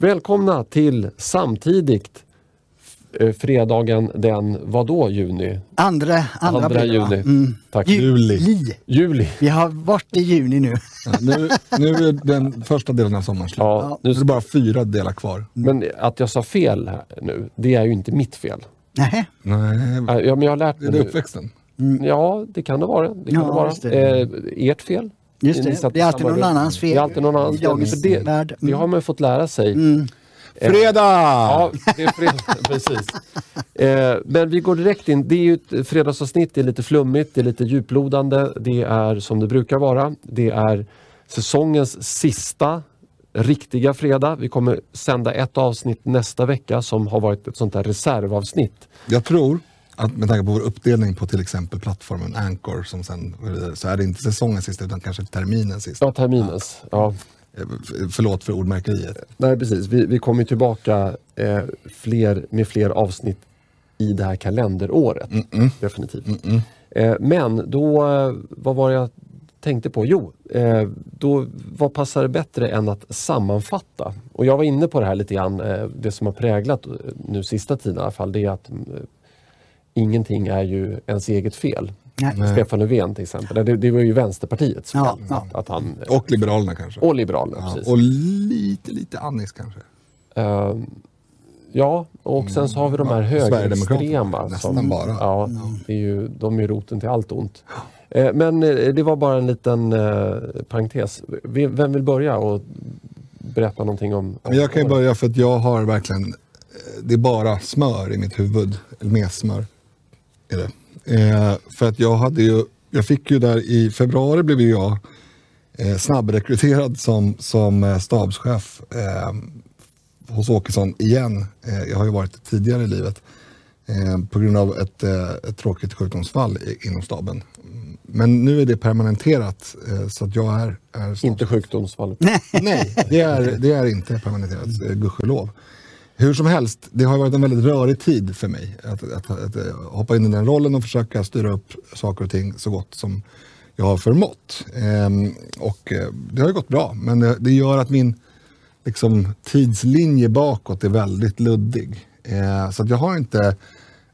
Välkomna till samtidigt eh, fredagen den, vad då juni? Andra, andra, Andra det, juni. Mm. Tack. Juli. Li. Juli. Vi har varit i juni nu. Ja, nu, nu är den första delen av sommaren slut. Ja, Nu är det bara fyra delar kvar. men att jag sa fel här nu, det är ju inte mitt fel. Nej, Ja, men jag har lärt är mig det nu. uppväxten? Ja, det kan det vara. Det kan Ja, det vara. det. Eh, ert fel. Just det. Det är alltid någon annans fel. Det är alltid någon annans fel. dagens För det, det har man ju fått lära sig. Fredag! Ja, det är fredag, precis. Eh, men vi går direkt in. Det är ju ett fredagsavsnitt, det är lite flummigt, det är lite djuplodande. Det är som det brukar vara. Det är säsongens sista riktiga fredag. Vi kommer sända ett avsnitt nästa vecka som har varit ett sånt där reservavsnitt. Jag tror att med tanke på vår uppdelning på till exempel plattformen Anchor som sen, så är det inte säsongens sista utan kanske terminens sista. Ja, terminens. Ja. Eh, Förlåt för ordmärkeriet. Nej, precis. Vi, vi kommer tillbaka eh, fler, med fler avsnitt i det här kalenderåret. Definitivt. Eh, men då, eh, vad var det jag tänkte på? Jo, eh, då, vad passar det bättre än att sammanfatta? Och jag var inne på det här lite grann, eh, det som har präglat nu sista tiden i alla fall, det är att mm, ingenting är ju ens eget fel. Nej. Stefan Löfven till exempel, det, det var ju Vänsterpartiets fel. Ja, ja. Att han, Och Liberalerna kanske. och Liberalerna, ja, precis. och lite, lite Annis kanske. Eh, ja, och sen så har vi de här Ja, Sverigedemokraterna, högerextrema. nästan bara. Ja, det är ju, de är ju roten till allt ont. Eh, men eh, det var bara en liten eh, parentes. Vem vill börja och berätta någonting om... om jag kan ju börja för att jag har verkligen, det är bara smör i mitt huvud. Eller mer smör. Är det. Eh, för att jag hade ju, jag fick ju där i februari blev jag eh, snabbrekryterad som, som eh, stabschef eh, hos Åkesson igen. Eh, jag har ju varit tidigare i livet. Eh, på grund av ett, eh, ett tråkigt sjukdomsfall i, inom staben. Men nu är det permanenterat eh, så att jag är, är Inte sjukdomsfall. Nej, det är, det är inte permanenterat, eh, gudskelov. Hur som helst, det har varit en väldigt rörig tid för mig. Att, att, att, att, hoppa in i den rollen och försöka styra upp saker och ting så gott som jag har förmått. Ehm, och eh, det har ju gått bra, men det, det gör att min liksom, tidslinje bakåt är väldigt luddig. Ehm, så att jag har inte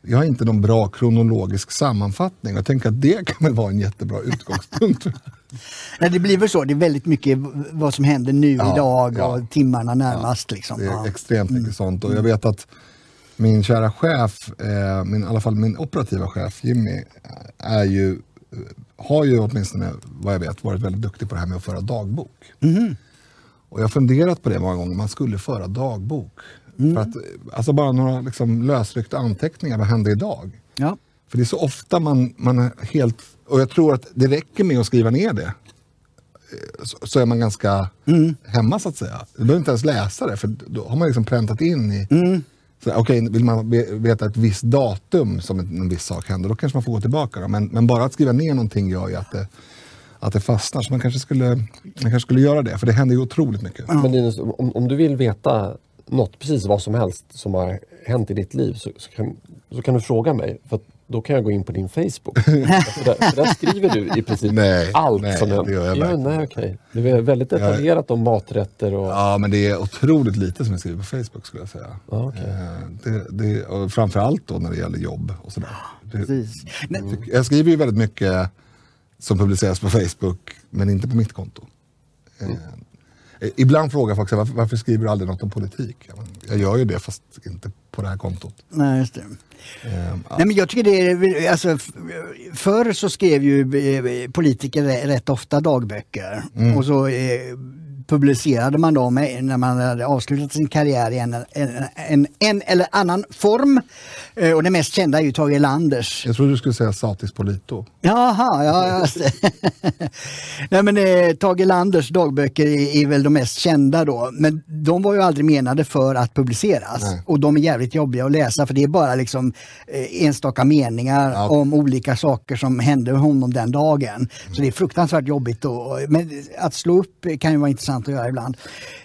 jag har inte någon bra kronologisk sammanfattning. Jag tänker att det kan väl vara en jättebra utgångspunkt. Nej, det blir väl så. Det är väldigt mycket vad som händer nu Ja, idag ja. och timmarna närmast. Liksom. Det är Ja. extremt mycket sånt. Och jag vet att min kära chef, eh, min, i alla fall min operativa chef Jimmy, eh, är ju, eh, har ju åtminstone vad jag vet varit väldigt duktig på det här med att föra dagbok. Och jag har funderat på det många gånger, man skulle föra dagbok. För att, alltså bara några liksom, lösryckta anteckningar, vad hände idag? Ja. För det är så ofta man, man är helt... Och jag tror att det räcker med att skriva ner det. Eh, Så, så är man ganska hemma så att säga. Du behöver inte ens läsa det för då har man liksom präntat in i... Så, Okej, vill man ve- veta ett visst datum som en, en viss sak händer, då kanske man får gå tillbaka. Då. Men, men bara att skriva ner någonting gör ju att det, att det fastnar. Så man kanske, skulle, man kanske skulle göra det, för det händer ju otroligt mycket. Men Linus, om, om du vill veta något, precis vad som helst som har hänt i ditt liv så, så, kan, så kan du fråga mig. För att då kan jag gå in på din Facebook. för, där, för där skriver du i princip Nej, allt nej, som det händer. gör jag ja, nej, okej. Det är väldigt detaljerat om maträtter och... Ja, men det är otroligt lite som jag skriver på Facebook skulle jag säga. Ja, okej. Eh, det, det, och framförallt då när det gäller jobb och sådär. Det, Precis. Nej, jag skriver ju väldigt mycket som publiceras på Facebook, men inte på mitt konto. Eh, Ibland frågar folk här, varför, varför skriver du aldrig något om politik? Jag gör ju det, fast inte på det här kontot. Nej, just det. Eh, ja. Nej, men jag tycker det är, alltså, förr så skrev ju eh, politiker rä- rätt ofta dagböcker Mm. och så eh, publicerade man dem eh, när man hade avslutat sin karriär i en, en, en, en eller annan form. Eh, och det mest kända är ju Tage Erlanders. Jag trodde du skulle säga Satis Polito. Jaha, ja. Nej men eh, Tage Erlanders dagböcker är, är väl de mest kända då. Men de var ju aldrig menade för att publiceras. Nej. Och de är jävligt jobbiga att läsa för det är bara liksom eh, enstaka meningar Ja. om olika saker som hände honom den dagen. Så det är fruktansvärt jobbigt då. Men att slå upp kan ju vara intressant att göra ibland.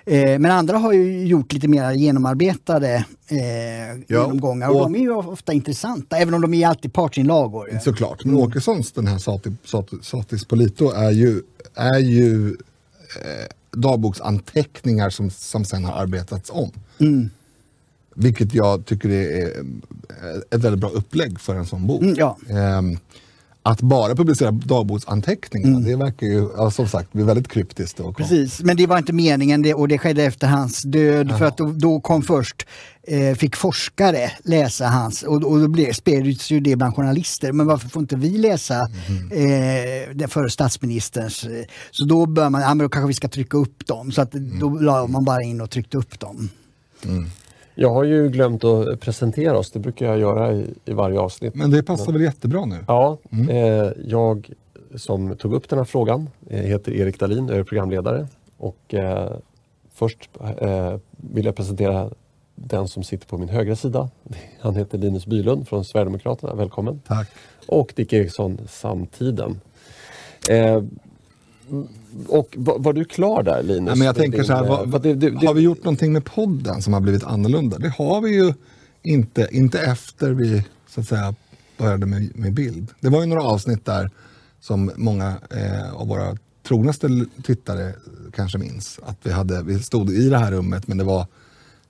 Eh, men andra har ju gjort lite mer genomarbetade eh, genomgångar och och- de är ju ofta intressanta även om de är alltid partsinlagor. Såklart. Men Åkessons, den här Sati, Sati, Satis Polito, är ju, är ju eh, dagboksanteckningar som, som sen har arbetats om. Mm. Vilket jag tycker är eh, ett väldigt bra upplägg för en sån bok. Mm, ja. Ehm, att bara publicera dagboksanteckningar, det verkar ju ja, som sagt bli väldigt kryptiskt. Och Precis, men det var inte meningen det, och det skedde efter hans död för att då, då kom först, eh, fick forskare läsa hans och, och då blev, spreds ju det bland journalister. Men varför får inte vi läsa eh, det före statsministerns? eh, Så då bör man, ja men då kanske vi ska trycka upp dem. Så att då la man bara in och tryckte upp dem. Jag har ju glömt att presentera oss, det brukar jag göra i, i varje avsnitt. Men det passar väl jättebra nu? Ja, eh, jag som tog upp den här frågan eh, heter Erik Dahlin, jag är programledare. Och eh, först eh, vill jag presentera den som sitter på min högra sida. Han heter Linus Bylund från Sverigedemokraterna, välkommen. Tack. Och Dick Eriksson, Samtiden. Eh, och var, var du klar där Linus? Ja, men jag tänker din, så här, eh, vad, vad det- det- har vi gjort någonting med podden som har blivit annorlunda? Det har vi ju inte, inte efter vi så att säga började med, med bild. Det var ju några avsnitt där som många eh, av våra trognaste tittare kanske minns. Att vi, hade, vi stod i det här rummet men det var...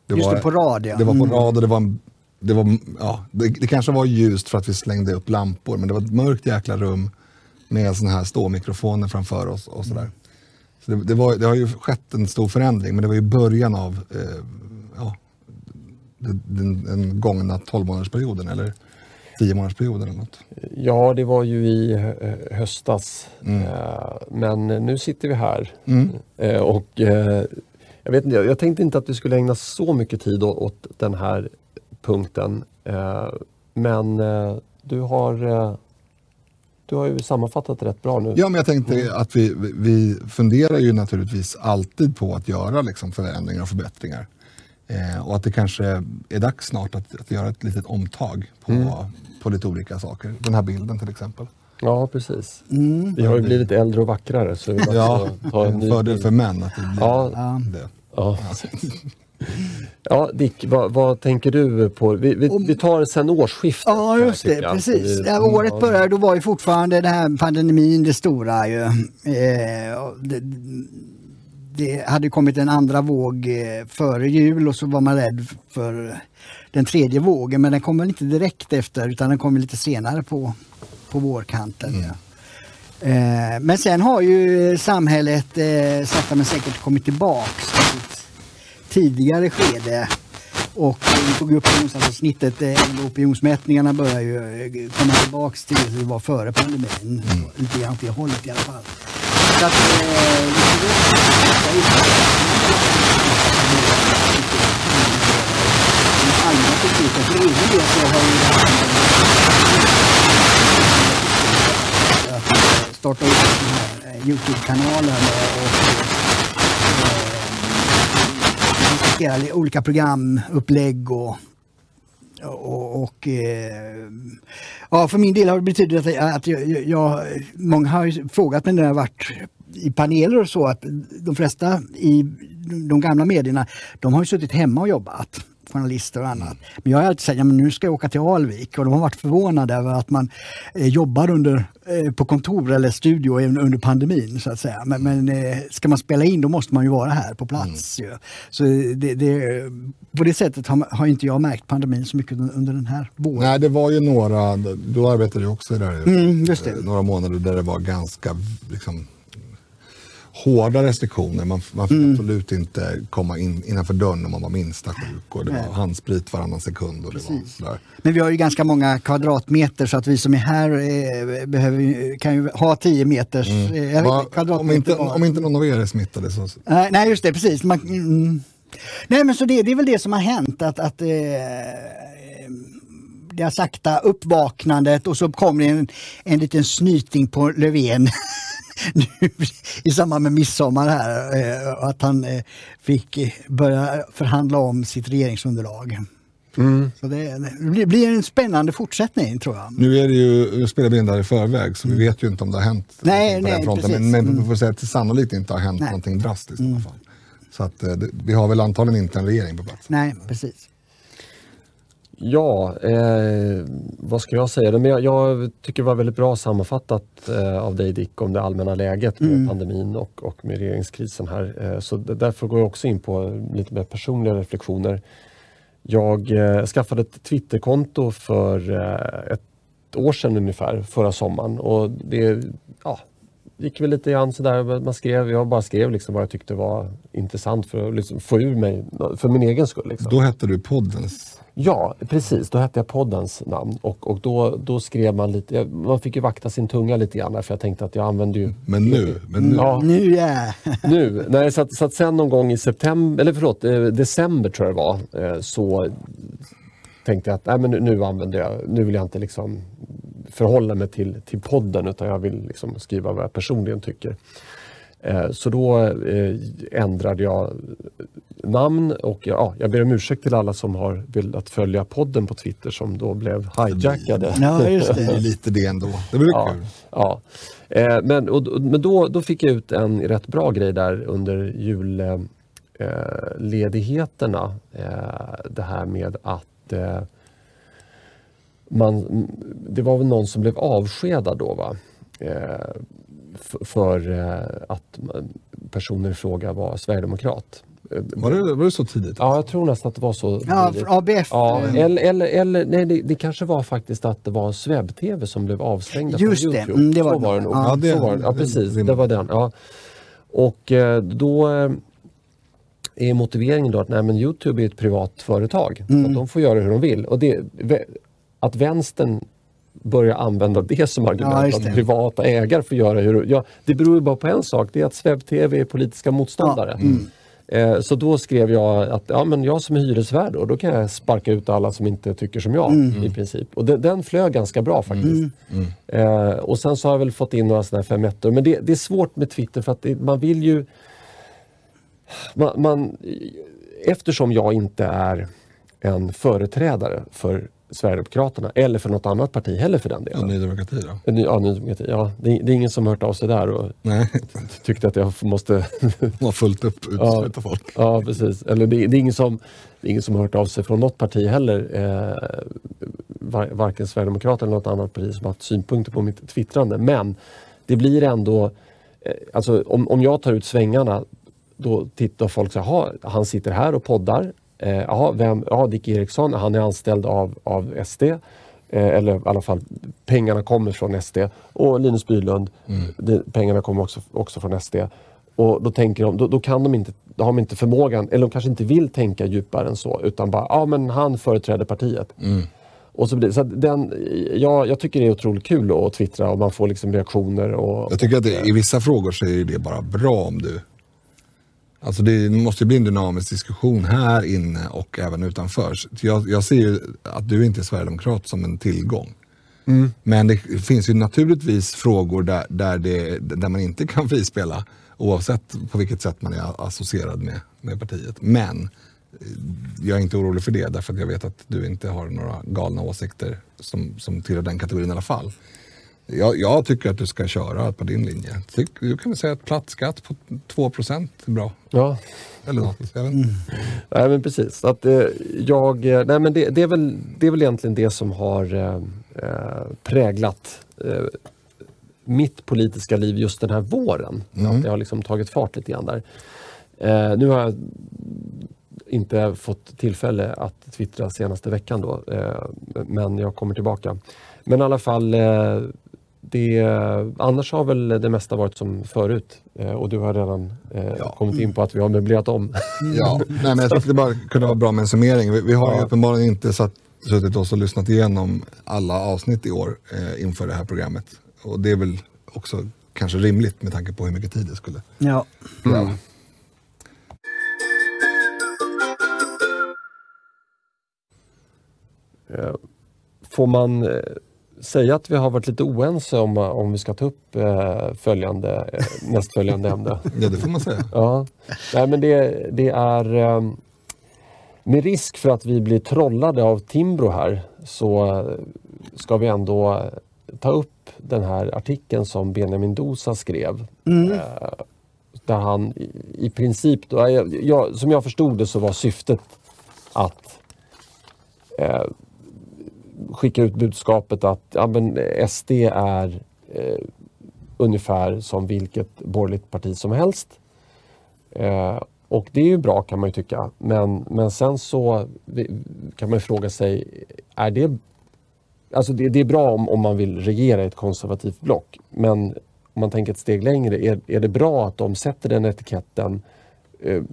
Det Just var, det, på rad, ja. Det var på Mm. rad och det var, en- det, var ja, det, det kanske var ljust för att vi slängde upp lampor men det var ett mörkt jäkla rum med såna här ståmikrofoner framför oss och sådär. Så det, det, var, det har ju skett en stor förändring men det var ju början av eh, ja, den, den, den gångna 12 månadersperioden eller 10 månadersperioden eller något. Ja, det var ju i höstas. Mm. Eh, Men nu sitter vi här. Eh, Och eh, jag, vet inte, jag tänkte inte att vi skulle ägna så mycket tid åt den här punkten. Men du har, du har ju sammanfattat rätt bra nu. Ja, men jag tänkte att vi, vi- funderar ju naturligtvis alltid på att göra liksom förändringar och förbättringar. Eh, och att det kanske är dags snart att, att göra ett litet omtag på, på lite olika saker. Den här bilden till exempel. Ja, precis. Mm. Vi har ju blivit äldre och vackrare. Så vi Ja, ta en ny fördel för män att det blir Ja. det. Ja, ja Dick, vad, vad tänker du på? Vi, vi, vi tar sen årsskiftet. Ja, just det. jag. Precis. Vi- Ja, året började, då var ju fortfarande den här pandemin det stora ju. Eh, det, det hade kommit en andra våg eh, före jul och så var man rädd för den tredje vågen. Men den kom väl inte direkt efter utan den kom lite senare på, på vårkanten. Ja. Eh, men sen har ju samhället eh, sakta men säkert kommit tillbaks tidigare skede. Och vi tog upp opinionsmätningssnittet, eh, opinionsmätningarna börjar ju eh, komma tillbaks till det det var före pandemin. Lite grann åt det hållet i alla fall. Så att, eh, allmänna politiken. För egen del så har ju det här att eh, starta upp den här Youtube-kanalen och eh, diskutera olika programupplägg och och, och eh, ja, för min del har det betytt att, att jag, jag, många har ju frågat mig när jag varit i paneler och så att de flesta i de gamla medierna de har ju suttit hemma och jobbat journalister och annat. Men jag har alltid sagt att nu ska jag åka till Alvik och de har varit förvånade över att man eh, jobbar under, eh, på kontor eller studio under pandemin så att säga. Men, men eh, ska man spela in då måste man ju vara här på plats. Ju. Så det, det, på det sättet har, har inte jag märkt pandemin så mycket under den här våren. Nej, det var ju några, du arbetade ju också där Mm, några månader där det var ganska liksom, hårda restriktioner. Man, man fick Mm. absolut inte komma in innanför dörren om man var minsta sjuk och det Nej. var handsprit varannan sekund. Och det var sådär. Men vi har ju ganska många kvadratmeter så att vi som är här eh, behöver, kan ju ha 10 meters eh, Mm. Va- inte, kvadratmeter. om, inte, om inte någon av er är smittade så... Nej, nej, just det, precis. Man, mm. Nej, men så det, det är väl det som har hänt. Att, att eh, det har sakta uppvaknandet och så kom det en, en liten snyting på Löfven nu i samband med midsommar här. Eh, att han eh, fick eh, börja förhandla om sitt regeringsunderlag. Så det, det blir- en spännande fortsättning tror jag. Nu, är det ju, nu spelar vi in det här i förväg så vi vet ju inte om det har hänt Nej, på nej, den fronten. precis. Men, men Mm. vi får säga att det sannolikt inte har hänt Nej. någonting drastiskt i alla fall. Så att, vi har väl antagligen inte en regering på plats. Nej, precis. Ja, eh, vad ska jag säga? Men jag, jag tycker det var väldigt bra sammanfattat eh, av dig Dick om det allmänna läget med Mm. pandemin och, och med regeringskrisen här. Eh, så därför går jag också in på lite mer personliga reflektioner. Jag eh, skaffade ett Twitterkonto för eh, ett år sedan ungefär, förra sommaren. Och det ja, gick väl lite grann sådär, man skrev, jag bara skrev liksom vad jag tyckte var intressant för att liksom få ur mig, för min egen skull. Liksom. Då hette du poddens... Ja, precis. Då hette jag poddens namn och, och då, då skrev man lite, man fick ju vakta sin tunga lite grann för jag tänkte att jag använde ju Men nu, men nu. Ja. Nu ja. nu. Nej, så, att, så att sen någon gång i september, eller förlåt, eh, december tror jag det var, eh, så tänkte jag att nej, men nu, nu använder jag, nu vill jag inte liksom förhålla mig till, till podden utan jag vill liksom skriva vad jag personligen tycker. Eh, Så då eh, ändrade jag namn och ja, jag ber om ursäkt till alla som har velat följa podden på Twitter som då blev hijackade. Ja, just Det lite det ändå. Det blir Ja, kul. ja. Eh, men och, men då, då fick jag ut en rätt bra grej där under julledigheterna. Ledigheterna. det här med att man, det var väl någon som blev avskedad då va? Eh, för eh, att personen i fråga var sverigedemokrat. Eh, Var det, var det så tidigt? Ja, jag tror nästan att det var så. Ja, för ABF. Ja, eller, eller, eller nej, det, det kanske var faktiskt att det var Swebb-TV som blev avstängda Just från det, Youtube. mm, det var så det. var det nog. Ja, det- så var det. ja det- precis. det- Det var den. Ja. Och då är motiveringen då att nej, men Youtube är ett privat företag. Så Mm. att de får göra hur de vill. Och det, att vänstern börjar använda det som Ja, argument. att det. privata ägare får göra hur... Ja, det beror ju bara på en sak. Det är att Swebb-TV är politiska motståndare. Eh, Så då skrev jag att ja, men jag som är hyresvärd då, då kan jag sparka ut alla som inte tycker som jag i princip. Och den, den flög ganska bra faktiskt. Eh, och sen så har jag väl fått in några sådana här femettor. Men det, det är svårt med Twitter för att det, man vill ju... Man, man, eftersom jag inte är en företrädare för Sverigedemokraterna eller för något annat parti heller för den Ja, delen. Ny Demokrati då? Ny- Ja, Ny Demokrati, ja, det, det är ingen som hört av sig där och Nej, tyckte att jag måste de har fullt upp utesluta folk. Ja, precis. Eller det, det, är ingen som, det är ingen som hört av sig från något parti heller. Eh, var, varken Sverigedemokraterna eller något annat parti som haft synpunkter på mitt twittrande. Men det blir ändå, eh, alltså om, om jag tar ut svängarna då tittar folk så här, "Jaha, han sitter här och poddar. Eh, vem? Ja, Dick Eriksson, han är anställd av, av SD. Eh, eller i alla fall pengarna kommer från SD. Och Linus Bylund, det, pengarna kommer också, också från SD. Och då tänker de, då, då kan de inte, då har de inte förmågan, eller de kanske inte vill tänka djupare än så. Utan bara, ja men han företräder partiet. Och så blir, så den, ja, jag tycker det är otroligt kul att twittra och man får liksom reaktioner. Och, Jag tycker att det, i vissa frågor så är det bara bra om du... Alltså det måste bli en dynamisk diskussion här inne och även utanför. Jag, jag ser ju att du inte är sverigedemokrat som en tillgång. Men det finns ju naturligtvis frågor där, där, det, där man inte kan frispela oavsett på vilket sätt man är associerad med, med partiet. Men eh, jag är inte orolig för det därför att jag vet att du inte har några galna åsikter som, som tillhör den kategorin i alla fall. Jag, jag tycker att du ska köra på din linje. Tyck, du kan väl säga att platt skatt på 2 är bra. ja, Eller något. Inte. Nej men precis. Att, eh, jag, eh, nej, men det, det, är väl, det är väl egentligen det som har eh, eh, präglat eh, mitt politiska liv just den här våren. Att det har liksom tagit fart lite grann där. Eh, nu har jag inte fått tillfälle att twittra senaste veckan då, eh, men jag kommer tillbaka. Men i alla fall, eh, det, annars har väl det mesta varit som förut eh, och du har redan eh, Ja. kommit in på att vi har möblerat om. Ja, nej, men jag tyckte det bara kunde vara bra med en summering. Vi, vi har ju Ja. uppenbarligen inte satt, suttit oss och lyssnat igenom alla avsnitt i år eh, inför det här programmet. Och det är väl också kanske rimligt med tanke på hur mycket tid det skulle Ja. kräva. Eh, Får man eh, säga att vi har varit lite oense om, om vi ska ta upp eh, följande, eh, nästföljande ämne? Ja, det får man säga. Ja. Nej, men det, det är eh, med risk för att vi blir trollade av Timbro här så eh, ska vi ändå eh, ta upp den här artikeln som Benjamin Dosa skrev. Eh, där han i, i princip, då, jag, jag, som jag förstod det så var syftet att eh, skickar ut budskapet att ja, men SD är eh, ungefär som vilket borgerligt parti som helst. Eh, och det är ju bra kan man ju tycka. Men, men sen så kan man fråga sig, är det... Alltså det, det är bra om, om man vill regera ett konservativt block. Men om man tänker ett steg längre, är, är det bra att de sätter den etiketten eh,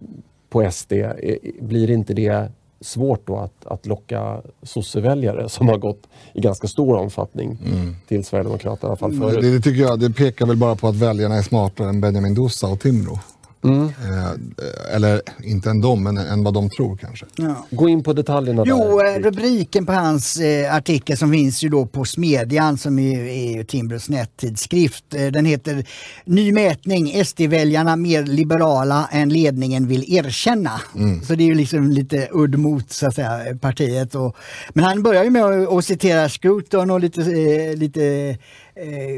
på SD? Eh, blir inte det svårt då att, att locka sosseväljare som har gått i ganska stor omfattning mm. till Sverigedemokraterna i alla fall förut. Det, det, tycker jag, det pekar väl bara på att väljarna är smartare än Benjamin Dousa och Timrå. Mm. Eh, eller inte än de, men än vad de tror kanske. Ja. Gå in på detaljerna. Jo, där. Eh, rubriken på hans eh, artikel som finns ju då på Smedjan som är, är Timbros nättidskrift. Eh, den heter Ny mätning, SD-väljarna mer liberala än ledningen vill erkänna. Mm. Så det är ju liksom lite udd mot så att säga, partiet. Och, men han börjar ju med att, citera Scruton och lite, eh, lite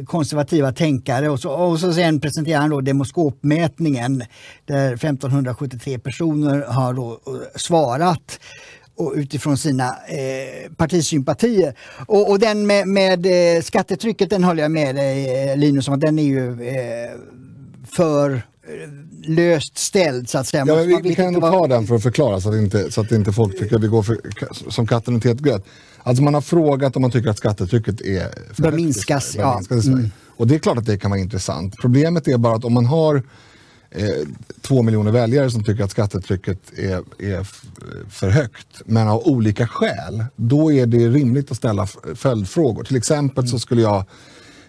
konservativa tänkare och så, och så sen presenterar han då demoskopmätningen där 1573 personer har då eh, svarat och utifrån sina eh, partisympatier. Och, och den med, med eh, skattetrycket den håller jag med dig eh, Linus om att den är ju eh, för löst ställd så att säga. Ja, vi, vi kan ta den för att förklara så att inte, så att inte folk tycker att vi går för, som katten och gröt. Alltså man har frågat om man tycker att skattetrycket är för bör minskas. Bör minskas ja. mm. Och det är klart att det kan vara intressant. Problemet är bara att om man har eh, två miljoner väljare som tycker att skattetrycket är, är för högt, men av olika skäl, då är det rimligt att ställa följdfrågor. Till exempel så skulle jag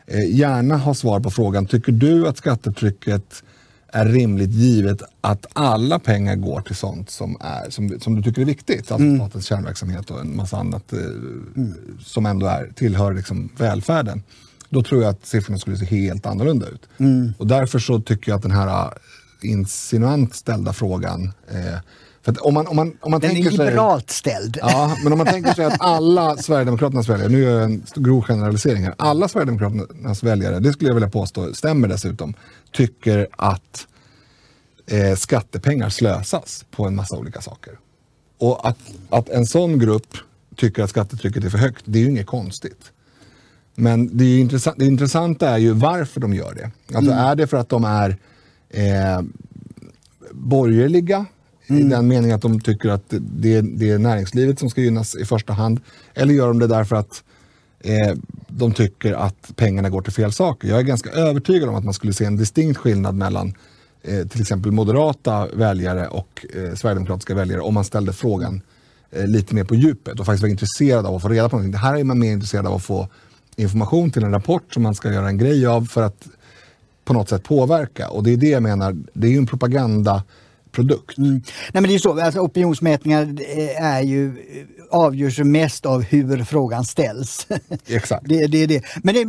eh, gärna ha svar på frågan, tycker du att skattetrycket är rimligt givet att alla pengar går till sånt som, är, som, som du tycker är viktigt. Alltså mm. statens kärnverksamhet och en massa annat eh, mm. som ändå är, tillhör liksom välfärden. Då tror jag att siffrorna skulle se helt annorlunda ut. Mm. Och därför så tycker jag att den här eh, insinuant ställda frågan eh, för om man, om man, om man den tänker är liberalt sig, ställd. Ja, men om man tänker sig att alla Sverigedemokraternas väljare, nu gör jag en grov generalisering här, alla Sverigedemokraternas väljare, det skulle jag vilja påstå stämmer dessutom, tycker att eh, skattepengar slösas på en massa olika saker. Och att, att en sån grupp tycker att skattetrycket är för högt, det är ju inget konstigt. Men det, är intressant, det intressanta är ju varför de gör det. Alltså mm. är det för att de är eh, borgerliga mm. i den meningen att de tycker att det, det, är näringslivet som ska gynnas i första hand? Eller gör de det därför att eh, de tycker att pengarna går till fel saker? Jag är ganska övertygad om att man skulle se en distinkt skillnad mellan eh, till exempel moderata väljare och eh, sverigedemokratiska väljare om man ställde frågan eh, lite mer på djupet och faktiskt var intresserad av att få reda på någonting. Det här är man mer intresserad av att få information till en rapport som man ska göra en grej av för att på något sätt påverka. Och det är det jag menar, det är ju en propaganda produkt. Mm. Nej, men det är ju så, alltså, opinionsmätningar eh, är ju, avgörs mest av hur frågan ställs. Exakt. det, det, det. Men det,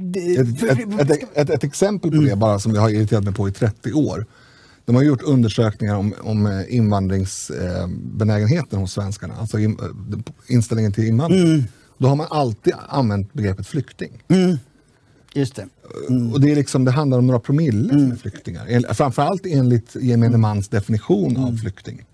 det ett, ett, ett, ett, ett exempel på mm. det bara som jag har irriterat mig på i 30 år. De har gjort undersökningar om, om eh, invandringsbenägenheten hos svenskarna, alltså in, eh, inställningen till invandring. Mm. Då har man alltid använt begreppet flykting. Mm. Just det. Mm. Och det, är liksom, det handlar om några promille mm. med flyktingar. Framförallt enligt gemene mans definition av mm. flykting.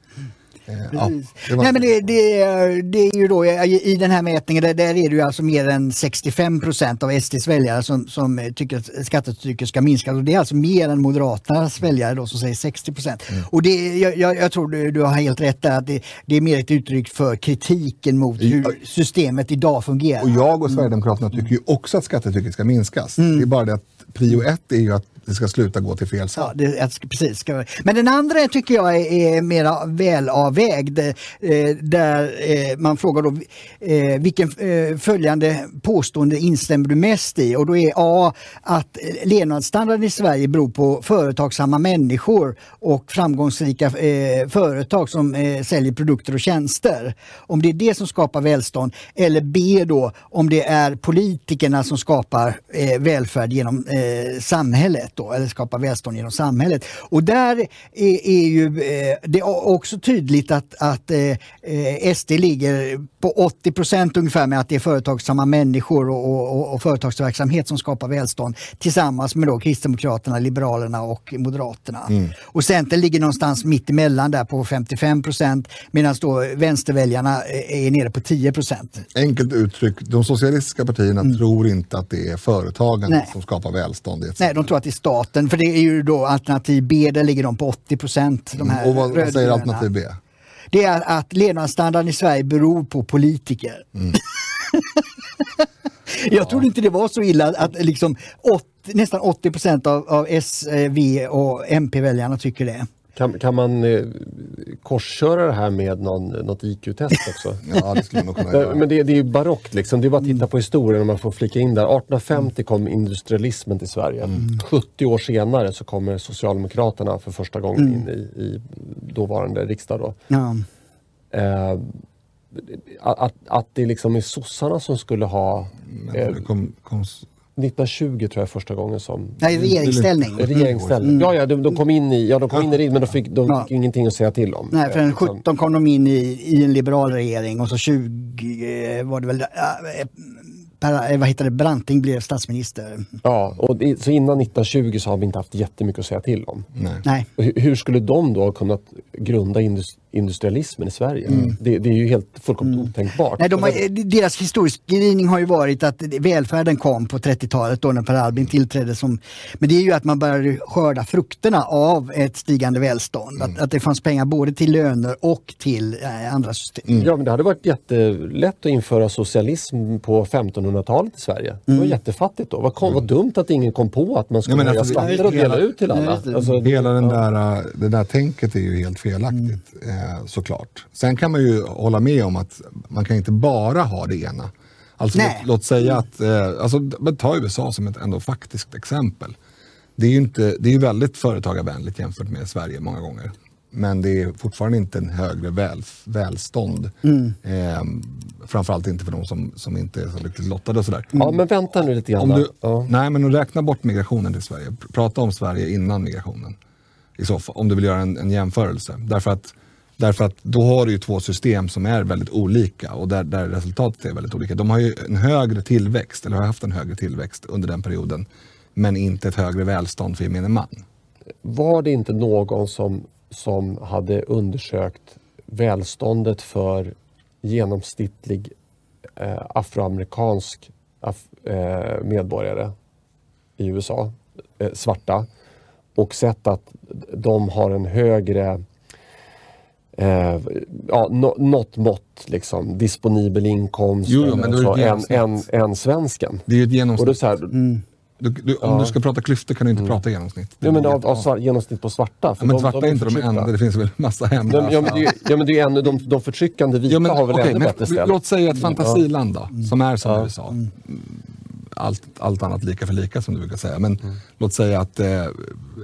Eh, ja, det, Nej, men det, det, det, är ju då i den här mätningen, där, där är det ju alltså mer än 65 procent av SDs väljare som, som tycker att skattetrycket ska minska. Och det är alltså mer än Moderaternas väljare då som säger 60 procent. Mm. Och det, jag, jag, tror du, du har helt rätt där att det, det är mer ett uttryck för kritiken mot hur systemet idag fungerar. Och jag och Sverigedemokraterna tycker ju också att skattetrycket ska minskas. Mm. Det är bara det att prio ett är ju att det ska sluta gå till fel sak. Ja, det, precis. Men den andra tycker jag är, är mer välavvägd. Eh, där eh, man frågar då eh, vilken följande påstående instämmer du mest i? Och då är A att levnadsstandarden i Sverige beror på företagsamma människor och framgångsrika företag som säljer produkter och tjänster. Om det är det som skapar välstånd. Eller B då om det är politikerna som skapar välfärd genom samhället då, eller skapa välstånd genom samhället. Och där är, är ju eh, det är också tydligt att, att eh, eh SD ligger på 80 procent ungefär med att det är företagsamma människor och, och, och, företagsverksamhet som skapar välstånd tillsammans med då Kristdemokraterna, Liberalerna och Moderaterna. Mm. Och Centern ligger någonstans mitt emellan där på 55 procent medan då vänsterväljarna är nere på 10 procent. Enkelt uttryckt, de socialistiska partierna mm. tror inte att det är företagen Nej. som skapar välstånd. Nej, de tror att det staten. För det är ju då alternativ B, där ligger de på 80 procent. Mm. Och vad, vad säger alternativ B? Det är att levnadsstandarden i Sverige beror på politiker. Mm. Jag trodde inte det var så illa att liksom 80, nästan 80 procent av, av S, V och MP-väljarna tycker det. Kan, kan man eh, korsköra det här med någon, något IQ-test också? ja, det skulle man kunna göra. Men det, det är barockt liksom. Det är bara att titta på historien om man får flika in där. 1850 kom industrialismen till Sverige. Mm. 70 år senare så kommer Socialdemokraterna för första gången mm. in i, i dåvarande riksdag. Då. Ja. Eh, att, att det liksom är sossarna som skulle ha... Eh, kom, kom, 1920 tror jag första gången som... Nej, regeringsställning. Regeringsställning. Mm. Ja, ja, de, de, kom in i, ja, de kom in i men de fick, de ja. fick ingenting att säga till om. Nej, för 17 liksom. kom de in i, i en liberal regering och så 20 eh, var det väl äh, per, vad heter det, Branting blev statsminister. Ja, och det, så innan 1920 så har vi inte haft jättemycket att säga till om. Nej. Nej. Hur, hur, skulle de då ha kunnat grunda industri industrialismen i Sverige. Mm. Det, det, är ju helt fullkomligt mm. otänkbart. Nej, de har, deras historieskrivning har ju varit att välfärden kom på 30-talet då när Per Albin tillträdde. Som, men det är ju att man började skörda frukterna av ett stigande välstånd. Mm. Att, att det fanns pengar både till löner och till eh, andra system. Mm. Ja, men det hade varit jättelätt att införa socialism på 1500-talet i Sverige. Det var mm. jättefattigt då. Vad, kom, vad dumt att ingen kom på att man skulle ja, höja alltså, skatter och dela ut till alla. Alltså, hela den där, det där tänket är ju helt felaktigt. Eh, såklart. Sen kan man ju hålla med om att man kan inte bara ha det ena. Alltså låt, låt, säga att, eh, alltså, ta USA som ett ändå faktiskt exempel. Det är ju inte, det är väldigt företagarvänligt jämfört med Sverige många gånger. Men det är fortfarande inte en högre väl, välstånd. Mm. Eh, framförallt inte för de som, som inte är så lyckligt lottade och sådär. Ja, men vänta nu lite grann. Om du, ja. Nej, men räkna bort migrationen till Sverige. Prata om Sverige innan migrationen. I så fall, om du vill göra en, en jämförelse. Därför att Därför att då har du ju två system som är väldigt olika och där, där resultatet är väldigt olika. De har ju en högre tillväxt, eller har haft en högre tillväxt under den perioden, men inte ett högre välstånd för gemene man. Var det inte någon som, som hade undersökt välståndet för genomsnittlig eh, afroamerikansk af, eh, medborgare i USA, eh, svarta, och sett att de har en högre eh, ja, no, något mått liksom, disponibel inkomst jo, men så, än, än, än svensken. Det är ju ett genomsnitt. Mm. Du, du, om ja. du ska prata klyftor kan du inte mm. prata genomsnitt. Ja, men av, av svart, genomsnitt på svarta. Ja, men de, svarta de är inte de enda, det finns väl massa hemlösa. Ja, men det är, ja, men det är ännu, de, de förtryckande vita ja, men, har väl okay, ännu bättre ställt. Låt säga ett fantasiland då, som är som USA. Mm. Allt, allt annat lika för lika som du brukar säga. Men mm. låt säga att eh,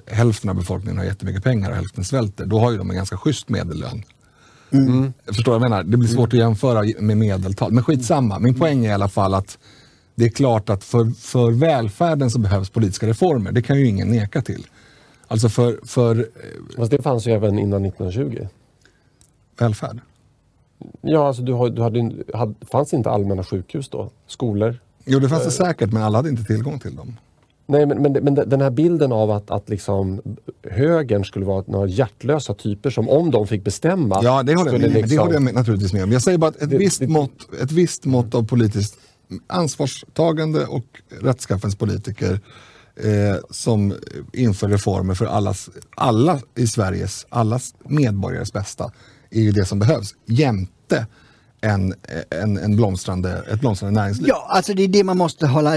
hälften av befolkningen har jättemycket pengar och hälften svälter. Då har ju de en ganska schysst medellön. Mm. Förstår vad jag menar? Det blir svårt att jämföra med medeltal. Men skitsamma. Min poäng är i alla fall att det är klart att för, för välfärden så behövs politiska reformer. Det kan ju ingen neka till. Alltså för... för Fast det fanns ju även innan 1920. Välfärd? Ja, alltså du, har, du hade, hade, fanns inte allmänna sjukhus då? Skolor? Jo, det fanns det säkert, men alla hade inte tillgång till dem. Nej, men, men, men den här bilden av att, att liksom högern skulle vara några hjärtlösa typer som om de fick bestämma... Ja, det håller, jag med, liksom, det håller jag naturligtvis med om. Jag säger bara att ett, det, visst, det, mått, ett visst mått av politiskt ansvarstagande och rättskaffens politiker eh, som inför reformer för allas, alla i Sveriges, alla medborgares bästa är ju det som behövs. Jämte en, en, en blomstrande, ett blomstrande näringsliv. Ja, alltså det är det man måste hålla...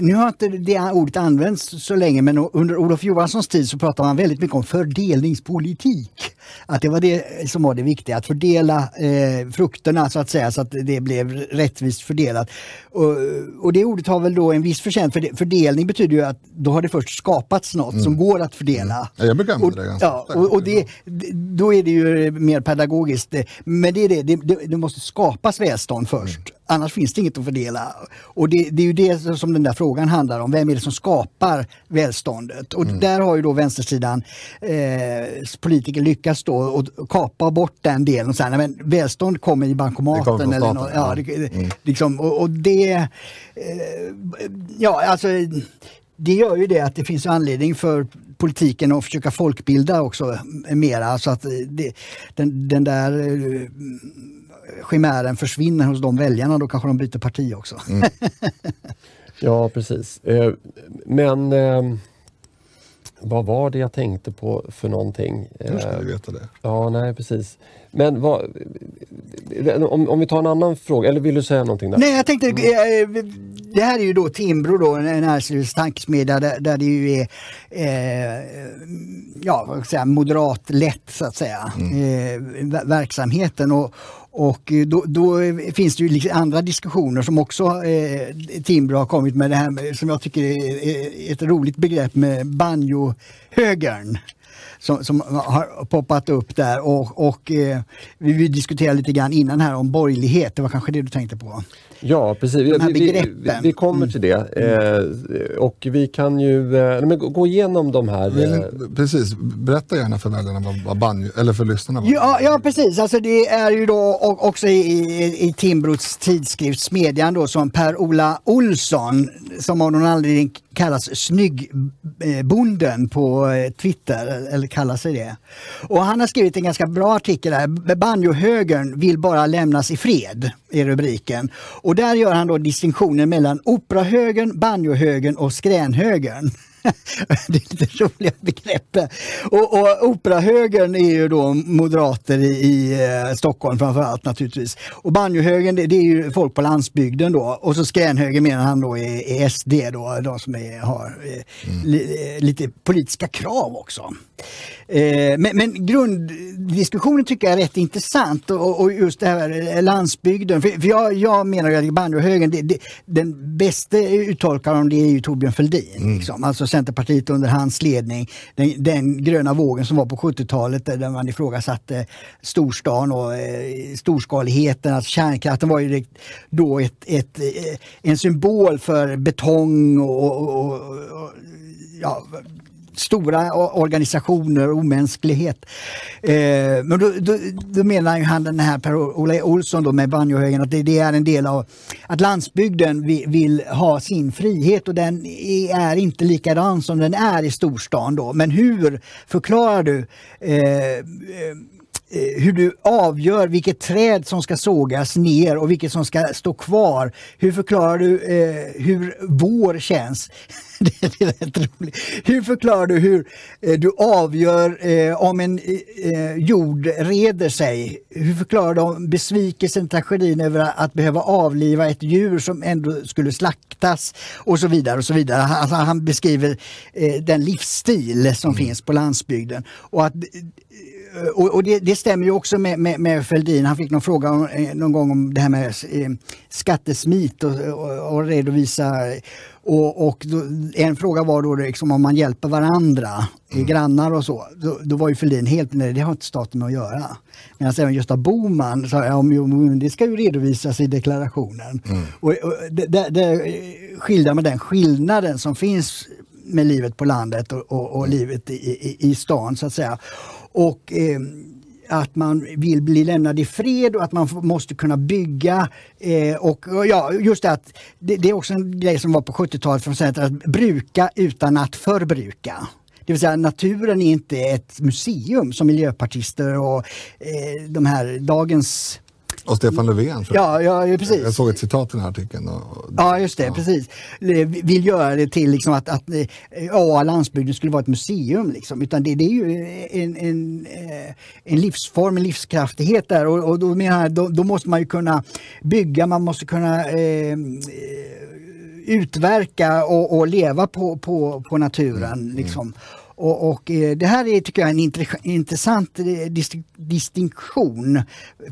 Nu har inte det ordet använts så länge men under Olof Johanssons tid så pratade man väldigt mycket om fördelningspolitik. Att det var det som var det viktiga, att fördela eh, frukterna så att säga så att det blev rättvist fördelat. Och, och det ordet har väl då en viss förtjänst, för fördelning betyder ju att då har det först skapats något mm. som går att fördela. Mm. Ja, jag brukar använda det ganska ja, och, och det, Då är det ju mer pedagogiskt. Men det är det, det, det måste skapas välstånd först. Annars finns det inget att fördela. Och det, det, är ju det som den där frågan handlar om. Vem är det som skapar välståndet? Och mm. där har ju då vänstersidan eh, politiker lyckats då och kapa bort den delen. Och säga, men välstånd kommer i bankomaten. eller något, ja, det, mm. liksom, och, och, det... Eh, ja, alltså det gör ju det att det finns anledning för politiken att försöka folkbilda också mera så att det, den, den där uh, chimären försvinner hos de väljarna. Då kanske de byter parti också. Mm. ja, precis. Eh, men eh, vad var det jag tänkte på för någonting? Hur ska vi veta det? Ja, nej precis. Men vad, om, om vi tar en annan fråga, eller vill du säga någonting? Där? Nej, jag tänkte, det här är ju då Timbro, då, näringslivets tankesmedja där, där det ju är eh, ja, vad ska säga, moderat lätt så att säga, mm. eh, verksamheten. Och, och eh, då, då, eh, finns det ju liksom andra diskussioner som också eh, Timbro har kommit med det här med, som jag tycker är ett roligt begrepp med banjohögern som, som har poppat upp där. Och, och eh, vi, vi diskuterade lite grann innan här om borgerlighet, det var kanske det du tänkte på? Ja precis, vi, vi, vi, vi, kommer till det. Eh, och vi kan ju eh, men gå igenom de här. Eh, precis, berätta gärna för väljarna vad, vad banjo, eller för lyssnarna. Ja, ja precis, alltså det är ju då också i, i, i Timbros tidskrift Smedjan då som Per-Ola Olsson som av någon anledning kallas Snyggbonden eh, på eh, Twitter, eller kallar sig det. Och han har skrivit en ganska bra artikel här. Banjohögern vill bara lämnas i fred, är rubriken. Och där gör han då distinktionen mellan operahögern, banjohögern och skränhögern. det är lite roliga begrepp. Och, och operahögern är ju då moderater i, i eh, Stockholm framförallt naturligtvis. Och banjohögern det, det, är ju folk på landsbygden då. Och så skränhögern menar han då är, är SD då, de som är, har eh, mm. li, lite politiska krav också. Eh, men, men, grunddiskussionen tycker jag är rätt intressant och, och just det här eh, landsbygden. För, för jag, jag, menar ju att banjohögern, det, det, den bästa uttolkaren det är ju Torbjörn Fälldin. Mm. Liksom. Alltså Centerpartiet under hans ledning. Den, den gröna vågen som var på 70-talet där man ifrågasatte storstan och eh, storskaligheten. Alltså kärnkraften var ju då ett, ett, ett en symbol för betong och, och, och ja, stora organisationer och omänsklighet. Eh, men då, då, då, menar ju han den här Per-Ola Olsson då med banjohögen att det, det, är en del av att landsbygden vill, vill, ha sin frihet och den är inte likadan som den är i storstan då. Men hur förklarar du eh, Eh, hur du avgör vilket träd som ska sågas ner och vilket som ska stå kvar. Hur förklarar du eh, hur vår känns? det är rätt roligt. Hur förklarar du hur eh, du avgör eh, om en eh, jord reder sig? Hur förklarar du om besvikelsen, tragedin över att behöva avliva ett djur som ändå skulle slaktas och så vidare. och så vidare. Alltså, han beskriver eh, den livsstil som mm. finns på landsbygden. Och att och, och det, det, stämmer ju också med, med, med Fälldin. Han fick någon fråga om, eh, någon gång om det här med eh, skattesmit och, och, och redovisa. Och, och då, en fråga var då liksom om man hjälper varandra, mm. grannar och så. Då, då var ju Fälldin helt nej, det har inte staten med att göra. Medan även Gösta Bohman sa ja, det ska ju redovisas i deklarationen. Mm. Och, och det, det, det skildrar med den skillnaden som finns med livet på landet och, och, och mm. livet i, i, i stan så att säga och eh, att man vill bli lämnad i fred och att man måste kunna bygga. Eh, och, och, ja, just det att det, det, är också en grej som var på 70-talet från Centern, att bruka utan att förbruka. Det vill säga naturen är inte ett museum som miljöpartister och eh, de här dagens och Stefan Löfven. Ja, ja, precis. Jag såg ett citat i den här artikeln. Och, ja, just det. Ja. Precis. Vill göra det till liksom att, att ja, landsbygden skulle vara ett museum. Liksom. Utan det, det är ju en, en, eh, en livsform, en livskraftighet där. Och, och då, menar jag, då, då, måste man ju kunna bygga, man måste kunna eh, utverka och, och, leva på, på, på naturen. Mm. Liksom. Och, och, eh, det här är tycker jag en intressant eh, distinktion.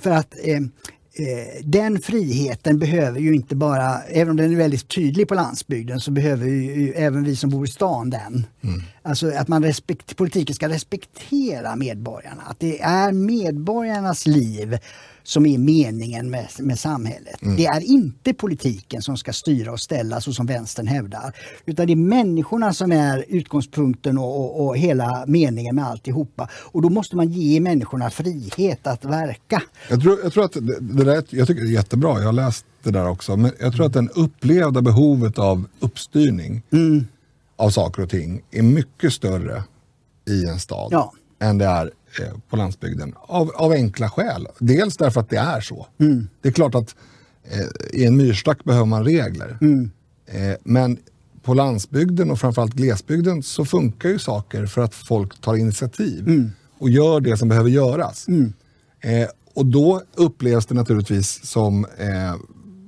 För att eh, eh, den friheten behöver ju inte bara, även om den är väldigt tydlig på landsbygden, så behöver ju även vi som bor i stan den. Mm. Alltså att man respekt, politiken ska respektera medborgarna. Att det är medborgarnas liv som är meningen med, med samhället. Mm. Det är inte politiken som ska styra och ställa så som vänstern hävdar. Utan det är människorna som är utgångspunkten och, och, och hela meningen med alltihopa. Och då måste man ge människorna frihet att verka. Jag tror, jag tror att det, det där, jag tycker det är jättebra, jag har läst det där också. Men jag tror att den upplevda behovet av uppstyrning av saker och ting är mycket större i en stad Ja. än det är på landsbygden. Av, av enkla skäl. Dels därför att det är så. Det är klart att eh, i en myrstack behöver man regler. Eh, men på landsbygden och framförallt glesbygden så funkar ju saker för att folk tar initiativ och gör det som behöver göras. Eh, och då upplevs det naturligtvis som eh,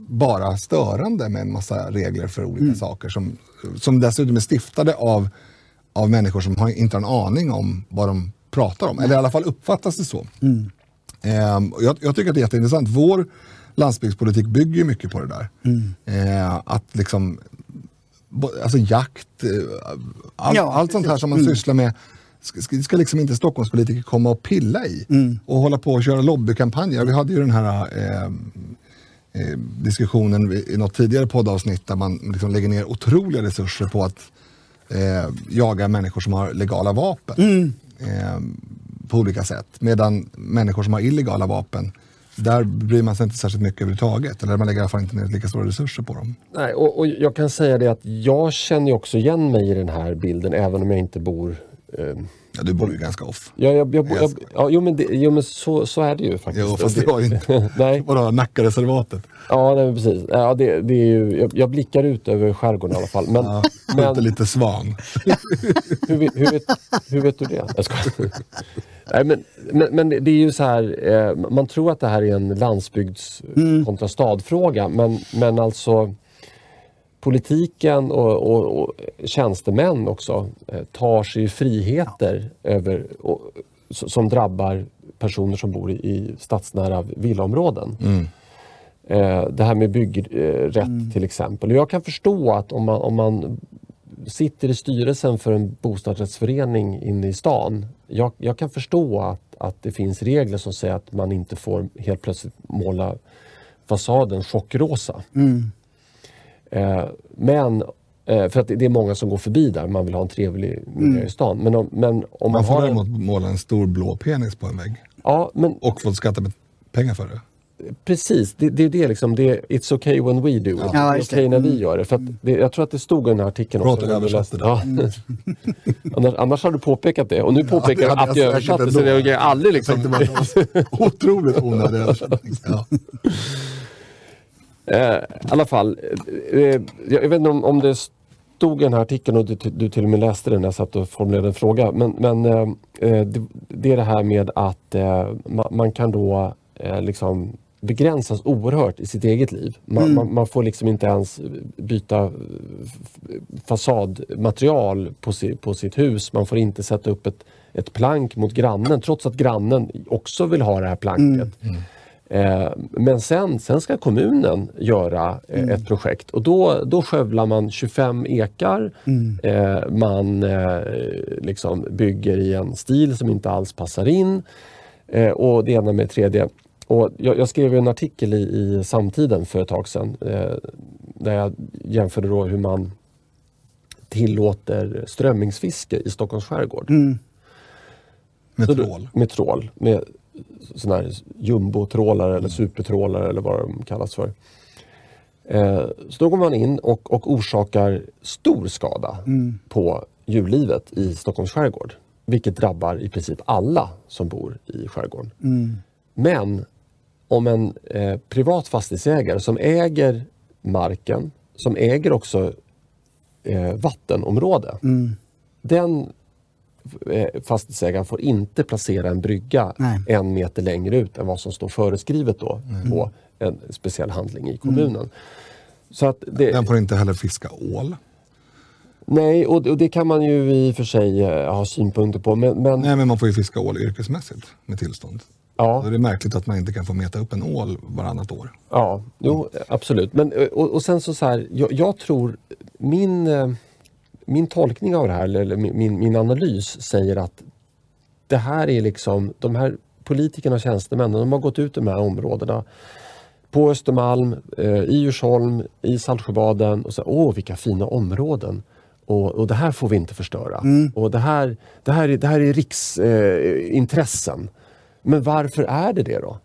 bara störande med en massa regler för olika saker som, som dessutom är stiftade av, av människor som har, inte har en aning om vad de pratar om. Eller i alla fall uppfattas det så. Ehm, och jag, jag tycker att det är jätteintressant. Vår landsbygdspolitik bygger ju mycket på det där. Eh, att liksom, alltså jakt, eh, all, Ja, allt sånt här som man sysslar med ska, ska- liksom inte Stockholmspolitiker komma och pilla i och hålla på och köra lobbykampanjer. Vi hade ju den här eh, eh, diskussionen i något tidigare poddavsnitt där man liksom lägger ner otroliga resurser på att eh, jaga människor som har legala vapen eh, på olika sätt. Medan människor som har illegala vapen, där bryr man sig inte särskilt mycket överhuvudtaget. Eller man lägger i alla fall inte ner lika stora resurser på dem. Nej, och, och jag kan säga det att jag känner också igen mig i den här bilden även om jag inte bor eh, Ja, du bor ju ganska off. Ja, jag, jag, jag, ja, jo men, det, jo, men så, så är det ju faktiskt. Jo, fast det var ju inte Nej, bara Nackareservatet. ja nej, precis. Ja, det, det är ju, jag, jag blickar ut över skärgården i alla fall. Men, Ja, men lite svan. hur, vet- hur, vet, hur vet du det? Jag skojar. Nej, men, men, men det är ju så här, eh, man tror att det här är en landsbygds kontra stadfråga men, men alltså politiken och, och, och tjänstemän också eh, tar sig friheter över, och, som drabbar personer som bor i, stadsnära villaområden. Eh, det här med byggrätt till exempel. Jag kan förstå att om man, om man sitter i styrelsen för en bostadsrättsförening inne i stan. Jag, jag kan förstå att, att det finns regler som säger att man inte får helt plötsligt måla fasaden chockrosa. Eh, men eh, för att det är många som går förbi där, man vill ha en trevlig miljö i stan. Men om, men om man, Man får har däremot en, måla en stor blå penis på en vägg. Ja, men Och få skatta med pengar för det. precis. Det, det är det liksom. Det är, it's okay when we do it. Ja, det är okej när vi gör det. För att det. Jag tror att det stod i den här artikeln Bra också. att du översatte läste- Ja. annars, annars hade du påpekat det. Och nu påpekar hade att jag översatte. Så det är aldrig liksom... Otroligt onödig översättning. Ja. Eh, I alla fall, eh, jag, jag vet inte om, om det stod i den här artikeln och du, du till och med läste den när jag satt och formulerade en fråga. Men, men eh, eh, det, det är det här med att eh, man, man kan då eh, liksom begränsas oerhört i sitt eget liv. Man, man, man får liksom inte ens byta eh, fasadmaterial på, si, på sitt hus. Man får inte sätta upp ett, ett plank mot grannen trots att grannen också vill ha det här planket. Eh, men sen, sen ska kommunen göra eh, ett projekt och då, då skövlar man 25 ekar. Eh, man eh, liksom bygger i en stil som inte alls passar in. Eh, och det ena med det tredje. Och jag, jag skrev en artikel i, i Samtiden för ett tag sedan eh, där jag jämförde då hur man tillåter strömmingsfiske i Stockholms skärgård. Med Så då- trål. Med trål. Med sådana här jumbotrålare eller supertrålare eller vad de kallas för. Eh, så då går man in och, och orsakar stor skada på djurlivet i Stockholms skärgård. Vilket drabbar i princip alla som bor i skärgården. Men om en eh, privat fastighetsägare som äger marken, som äger också eh, vattenområde. Den eh, fastighetsägaren får inte placera en brygga Nej. en meter längre ut än vad som står föreskrivet då på en speciell handling i kommunen. Så att det, Den får inte heller fiska ål. nej, och, och det kan man ju i och för sig eh, ha synpunkter på. Men, men Nej, men man får ju fiska ål yrkesmässigt med tillstånd. ja, Då är det märkligt att man inte kan få meta upp en ål varannat år. Ja, jo, absolut. Men, eh, och, och sen så, så här, jag, jag tror min, eh, min tolkning av det här, eller min, min- analys säger att det här är liksom, de här politikerna och tjänstemännen de har gått ut i de här områdena på Östermalm, eh, i Djursholm, i Saltsjöbaden och så, åh vilka fina områden. Och, och det här får vi inte förstöra. Och det här, det här är, det här är riksintressen. Men varför är det det då?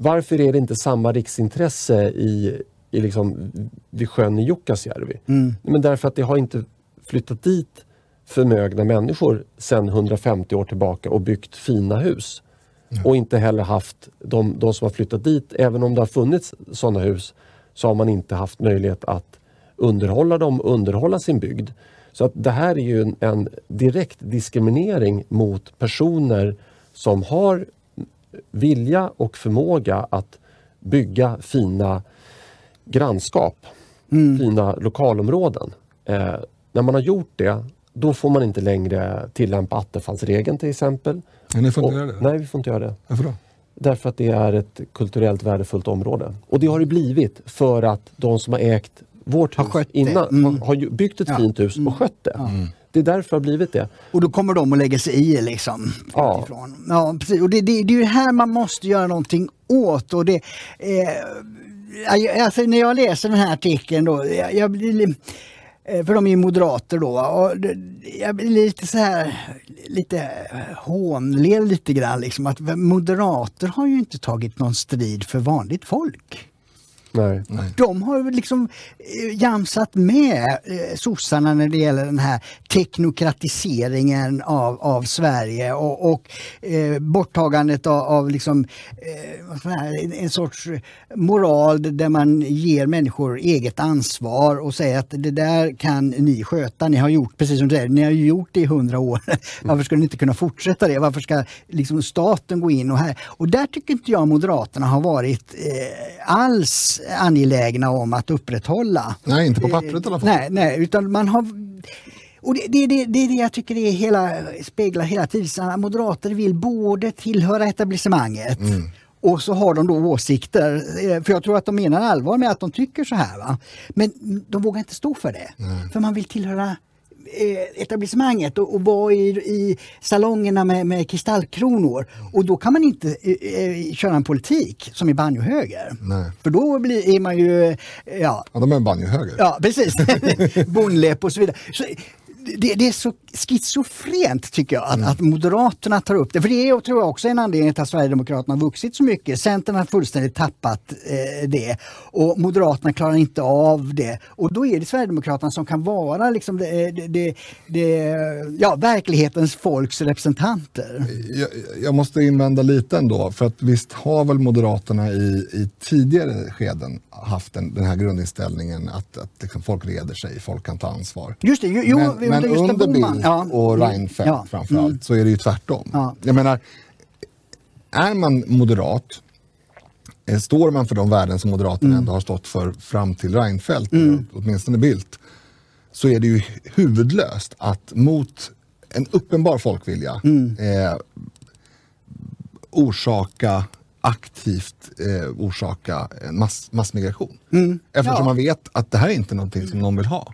Varför är det inte samma riksintresse i, i liksom, vid sjön i Jukkasjärvi? Men därför att det har inte flyttat dit förmögna människor sedan 150 år tillbaka och byggt fina hus. Och inte heller haft de, de som har flyttat dit, även om det har funnits sådana hus, så har man inte haft möjlighet att underhålla dem, underhålla sin bygd. Så att det här är ju en, en direkt diskriminering mot personer som har vilja och förmåga att bygga fina grannskap, fina lokalområden. Eh, när man har gjort det, då får man inte längre tillämpa attefallsregeln till exempel. Men ni får inte Och- göra det? Nej, vi får inte göra det. Varför då? Därför att det är ett kulturellt värdefullt område. Och det har det blivit för att de som har ägt vårt Har hus det. innan Mm. har, har byggt ett Ja. fint hus och skött det. Det är därför det har blivit det. Och då kommer de att lägga sig i liksom. Ja. utifrån. ja precis. Och det, det, det är ju här man måste göra någonting åt. Och det, eh, alltså, när jag läser den här artikeln då, jag, jag blir li- Eh, för de är ju moderater då. Och jag blir lite så här, lite hånler lite grann. Liksom, att moderater har ju inte tagit någon strid för vanligt folk. Nej. De har ju liksom eh, jamsat med eh, sossarna när det gäller den här teknokratiseringen av, av Sverige och, och eh, borttagandet av, av liksom, eh, en, sorts moral där man ger människor eget ansvar och säger att det där kan ni sköta. Ni har gjort, precis som du säger, ni har ju gjort det i hundra år. Varför skulle ni inte kunna fortsätta det? Varför ska liksom staten gå in och här? Och där tycker inte jag Moderaterna har varit eh, alls angelägna om att upprätthålla. Nej, inte på pappret i alla fall. Nej, nej, utan man har... Och det, det, det, det är det jag tycker det är hela, speglar hela tiden. Moderater vill både tillhöra etablissemanget och så har de då åsikter. Eh, För jag tror att de menar allvar med att de tycker så här. Va? Men de vågar inte stå för det. För man vill tillhöra eh, etablissemanget och, och vara i, i salongerna med, med kristallkronor. Och då kan man inte eh, eh, köra en politik som är banjohöger. Nej. För då blir, är man ju... eh, Ja, Ja, de är banjohöger. Ja, precis. Bondläpp och så vidare. Så det, det är så schizofrent tycker jag att, att Moderaterna tar upp det. För det är, tror jag också en anledning till att Sverigedemokraterna har vuxit så mycket. Centern har fullständigt tappat eh, det och Moderaterna klarar inte av det. Och då är det Sverigedemokraterna som kan vara liksom det, det, det, det, ja, verklighetens folks representanter. Jag, jag måste invända lite ändå, för att visst har väl Moderaterna i, i tidigare skeden haft den, den här grundinställningen att, att liksom folk reder sig, folk kan ta ansvar. Just det, jo, jo, men men under. Bildt Ja. och Reinfeldt Ja. framförallt Mm. så är det ju tvärtom. Ja. Jag menar, är man moderat, eh, står man för de värden som Moderaterna Mm. ändå har stått för fram till Reinfeldt, eller åtminstone Bildt, så är det ju huvudlöst att mot en uppenbar folkvilja Mm. eh, orsaka aktivt eh, orsaka mass, massmigration. Eftersom Ja. man vet att det här är inte någonting som någon vill ha.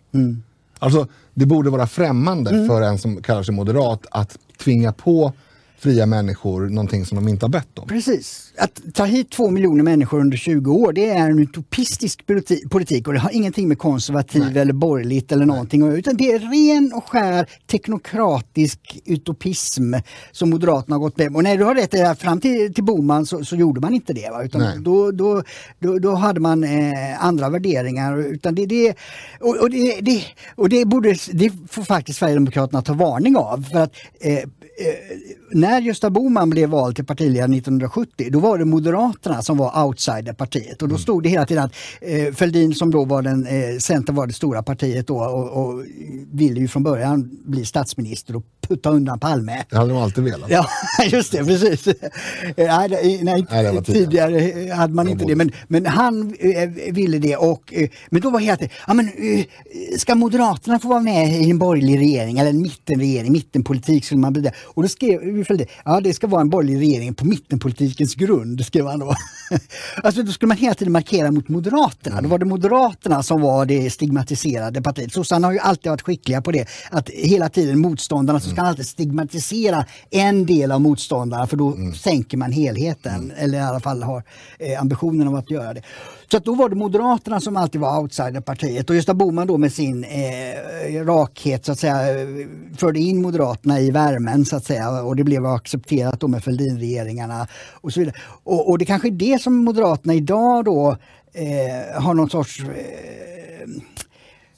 Alltså, det borde vara främmande för en som kallar sig moderat att tvinga på fria människor någonting som de inte har bett om. Precis. Att ta hit två miljoner människor under 20 år det är en utopistisk politi- politik och det har ingenting med konservativ eller borgerligt eller någonting göra, utan det är ren och skär teknokratisk utopism som Moderaterna har gått med Och nej, du har rätt, fram till, till Boman så, så gjorde man inte det. Va? Nej. Utan då, då, då, då hade man eh, andra värderingar. Utan det, det, och, och, det, det, och det, borde, det får faktiskt Sverigedemokraterna ta varning av. För att eh, eh, när Gösta Bohman blev vald till partiledare 1970 då var det Moderaterna som var outsiderpartiet och då stod det hela tiden att eh, Fälldin som då var den, eh, Centern var det stora partiet då och, och ville ju från början bli statsminister och putta undan Palme. Det hade de alltid velat. Ja, just det, precis. Eh, Nej, det- nej, Nej, det tidigare hade man Det inte det, men, men han eh, ville det. Och, eh, men då var det hela tiden, ja, men, ska Moderaterna få vara med i en borgerlig regering eller en mittenregering, mittenpolitik skulle man bli det. Och då skrev vi följde, ja det ska vara en borgerlig regering på mittenpolitikens grund, skrev han då. alltså då skulle man hela tiden markera mot Moderaterna. Då var det Moderaterna som var det stigmatiserade partiet. Sossarna har ju alltid varit skickliga på det, att hela tiden motståndarna så ska man alltid stigmatisera en del av motståndarna för då sänker man helheten, eller i alla fall har eh, ambitionen av att göra det. Så att då var det Moderaterna som alltid var outsiderpartiet och Gösta Bohman då med sin eh, rakhet så att säga förde in Moderaterna i värmen så att säga och det blev accepterat då med Fälldinregeringarna och så vidare. Och, och det kanske är det som Moderaterna idag då eh, har någon sorts eh,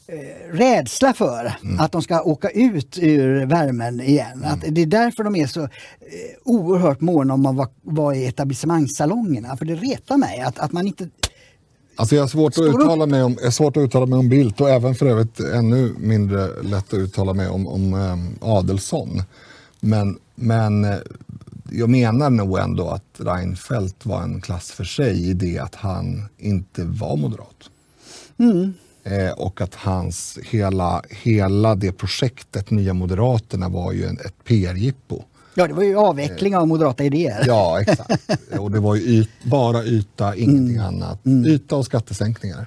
eh, rädsla för att de ska åka ut ur värmen igen. Att det är därför de är så eh, oerhört måna om att vara, vara i etablissemangssalongerna. För det retar mig att, att man inte Alltså jag har svårt att, uttala mig om, jag svårt att uttala mig om Bildt och även för övrigt ännu mindre lätt att uttala mig om, om um, Adelsson. Men, men eh, jag menar nog ändå att Reinfeldt var en klass för sig i det att han inte var moderat. Eh, och att hans hela, hela det projektet, Nya Moderaterna, var ju en, ett PR-jippo. Ja, det var ju avveckling av moderata idéer. Ja, exakt. och det var ju yt, bara yta, ingenting annat. Yta och skattesänkningar.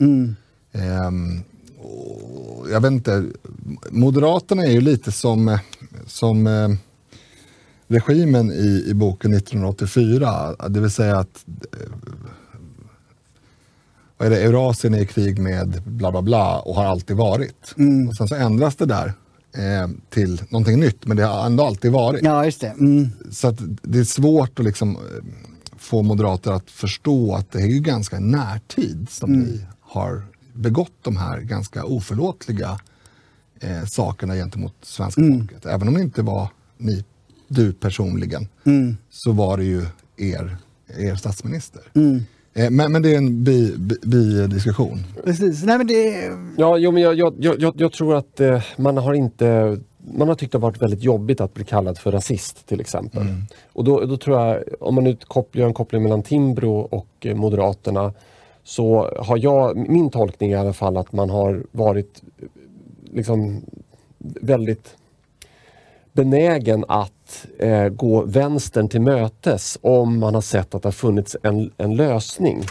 Ehm, och jag vet inte, Moderaterna är ju lite som, som eh, regimen i, i boken 1984. Det vill säga att eh, vad är det, Eurasien är i krig med bla bla bla och har alltid varit. Och sen så ändras det där eh, till någonting nytt, men det har ändå alltid varit. Ja, just det. Mm. Så det är svårt att liksom eh, få moderater att förstå att det är ju ganska närtid som ni har begått de här ganska oförlåtliga eh, sakerna gentemot svenska folket. Även om det inte var ni, du personligen, så var det ju er, er statsminister. Eh, men, men det är en bidiskussion. Bi, diskussion. Precis. Nej, men det, Ja, jo, men jag, jag, jag, jag- tror att eh, man har inte man har tyckt det har varit väldigt jobbigt att bli kallad för rasist till exempel. Och då, då tror jag, om man nu kopplar, gör en koppling mellan Timbro och eh, Moderaterna så har jag, min tolkning i alla fall att man har varit liksom väldigt benägen att eh, gå vänstern till mötes om man har sett att det har funnits en, en lösning.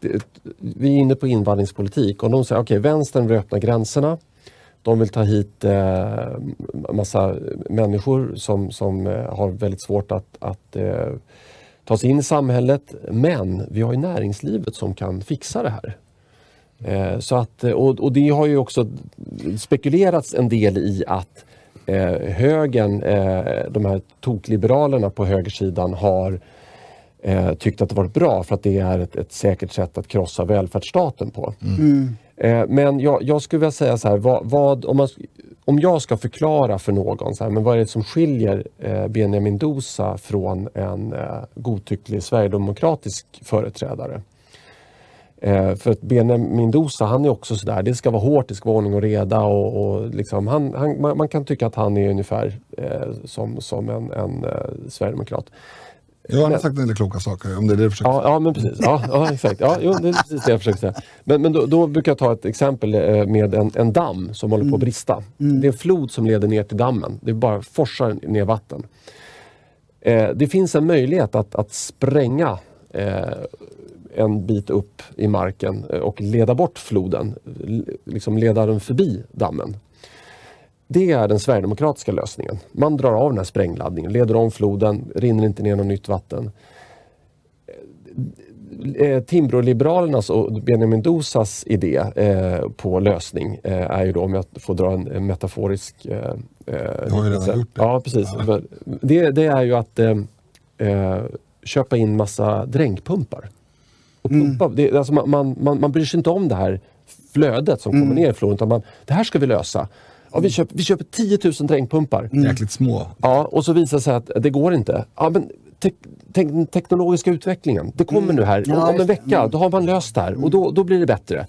Det, vi är inne på invandringspolitik och de säger okej, vänstern vill öppna gränserna. De vill ta hit eh, massa människor som, som eh, har väldigt svårt att, att eh, ta sig in i samhället. Men vi har ju näringslivet som kan fixa det här. Eh, så att, och, och det har ju också spekulerats en del i att eh, högern, eh, de här tokliberalerna på högersidan har eh, tyckt att det varit bra för att det är ett, ett säkert sätt att krossa välfärdsstaten på. Eh, men jag, jag skulle vilja säga så här, vad, vad, om, man, om jag ska förklara för någon, så här, men vad är det som skiljer eh, Benjamin Dosa från en eh, godtycklig sverigedemokratisk företrädare? Eh, för att Benjamin Dosa, han är också sådär, det ska vara hårt, det ska vara ordning och reda och, och liksom, han, han, man, man kan tycka att han är ungefär eh, som, som en, en eh, sverigedemokrat. Ja, han har sagt en del kloka saker, om det är det du försöker Ja, ja men precis. Ja, ja, exakt. Ja, jo, det är precis det jag försökte säga. Men, men då, då brukar jag ta ett exempel eh, med en, en damm som håller på att brista. Det är en flod som leder ner till dammen. Det bara forsar ner vatten. Eh, det finns en möjlighet att, att spränga eh, en bit upp i marken eh, och leda bort floden. Liksom leda den förbi dammen. Det är den sverigedemokratiska lösningen. Man drar av den här sprängladdningen, leder om floden, rinner inte ner något nytt vatten. Eh, Timbroliberalernas och Benjamin Dosas idé eh, på lösning eh, är ju då, om jag får dra en, metaforisk... Eh, eh, har ju redan gjort det. Ja, precis. Det, det är ju att eh, eh, köpa in massa dränkpumpar. Och pumpa, det, alltså man, man, man, man bryr sig inte om det här flödet som kommer ner floden, utan man, det här ska vi lösa. Ja, vi, köper, vi köper 10 000 dränkpumpar. Jäkligt små. Ja, och så visar det sig att det går inte. Ja, men te te den teknologiska utvecklingen, det kommer nu här. Ja, om, om en vecka, då har man löst det här och då, då blir det bättre.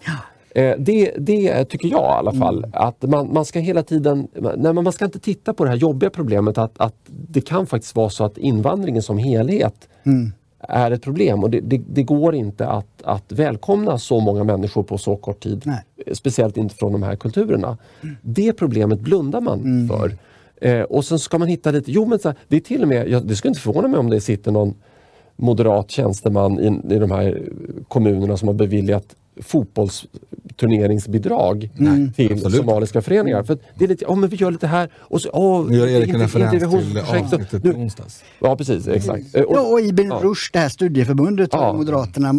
Eh, det, det tycker jag i alla fall. Att man, man ska hela tiden, nej, man ska inte titta på det här jobbiga problemet att, att det kan faktiskt vara så att invandringen som helhet är ett problem och det, det, det går inte att, att välkomna så många människor på så kort tid. Nej. Speciellt inte från de här kulturerna. Det problemet blundar man för. Eh, och sen ska man hitta lite, jo men så här, det är till och med, jag, det skulle inte förvåna mig om det sitter någon moderat tjänsteman i, i de här kommunerna som har beviljat fotbollsturneringsbidrag till absolut. somaliska föreningar. För att det är lite, oh, men vi gör lite här och så, oh, Nu gör Erik en inte- referens till avsnittet nu- i onsdags. Ja precis, exakt. Eh, och- Ja, och Ibn ja. Rushd, det här studieförbundet, har Ja. Moderaterna,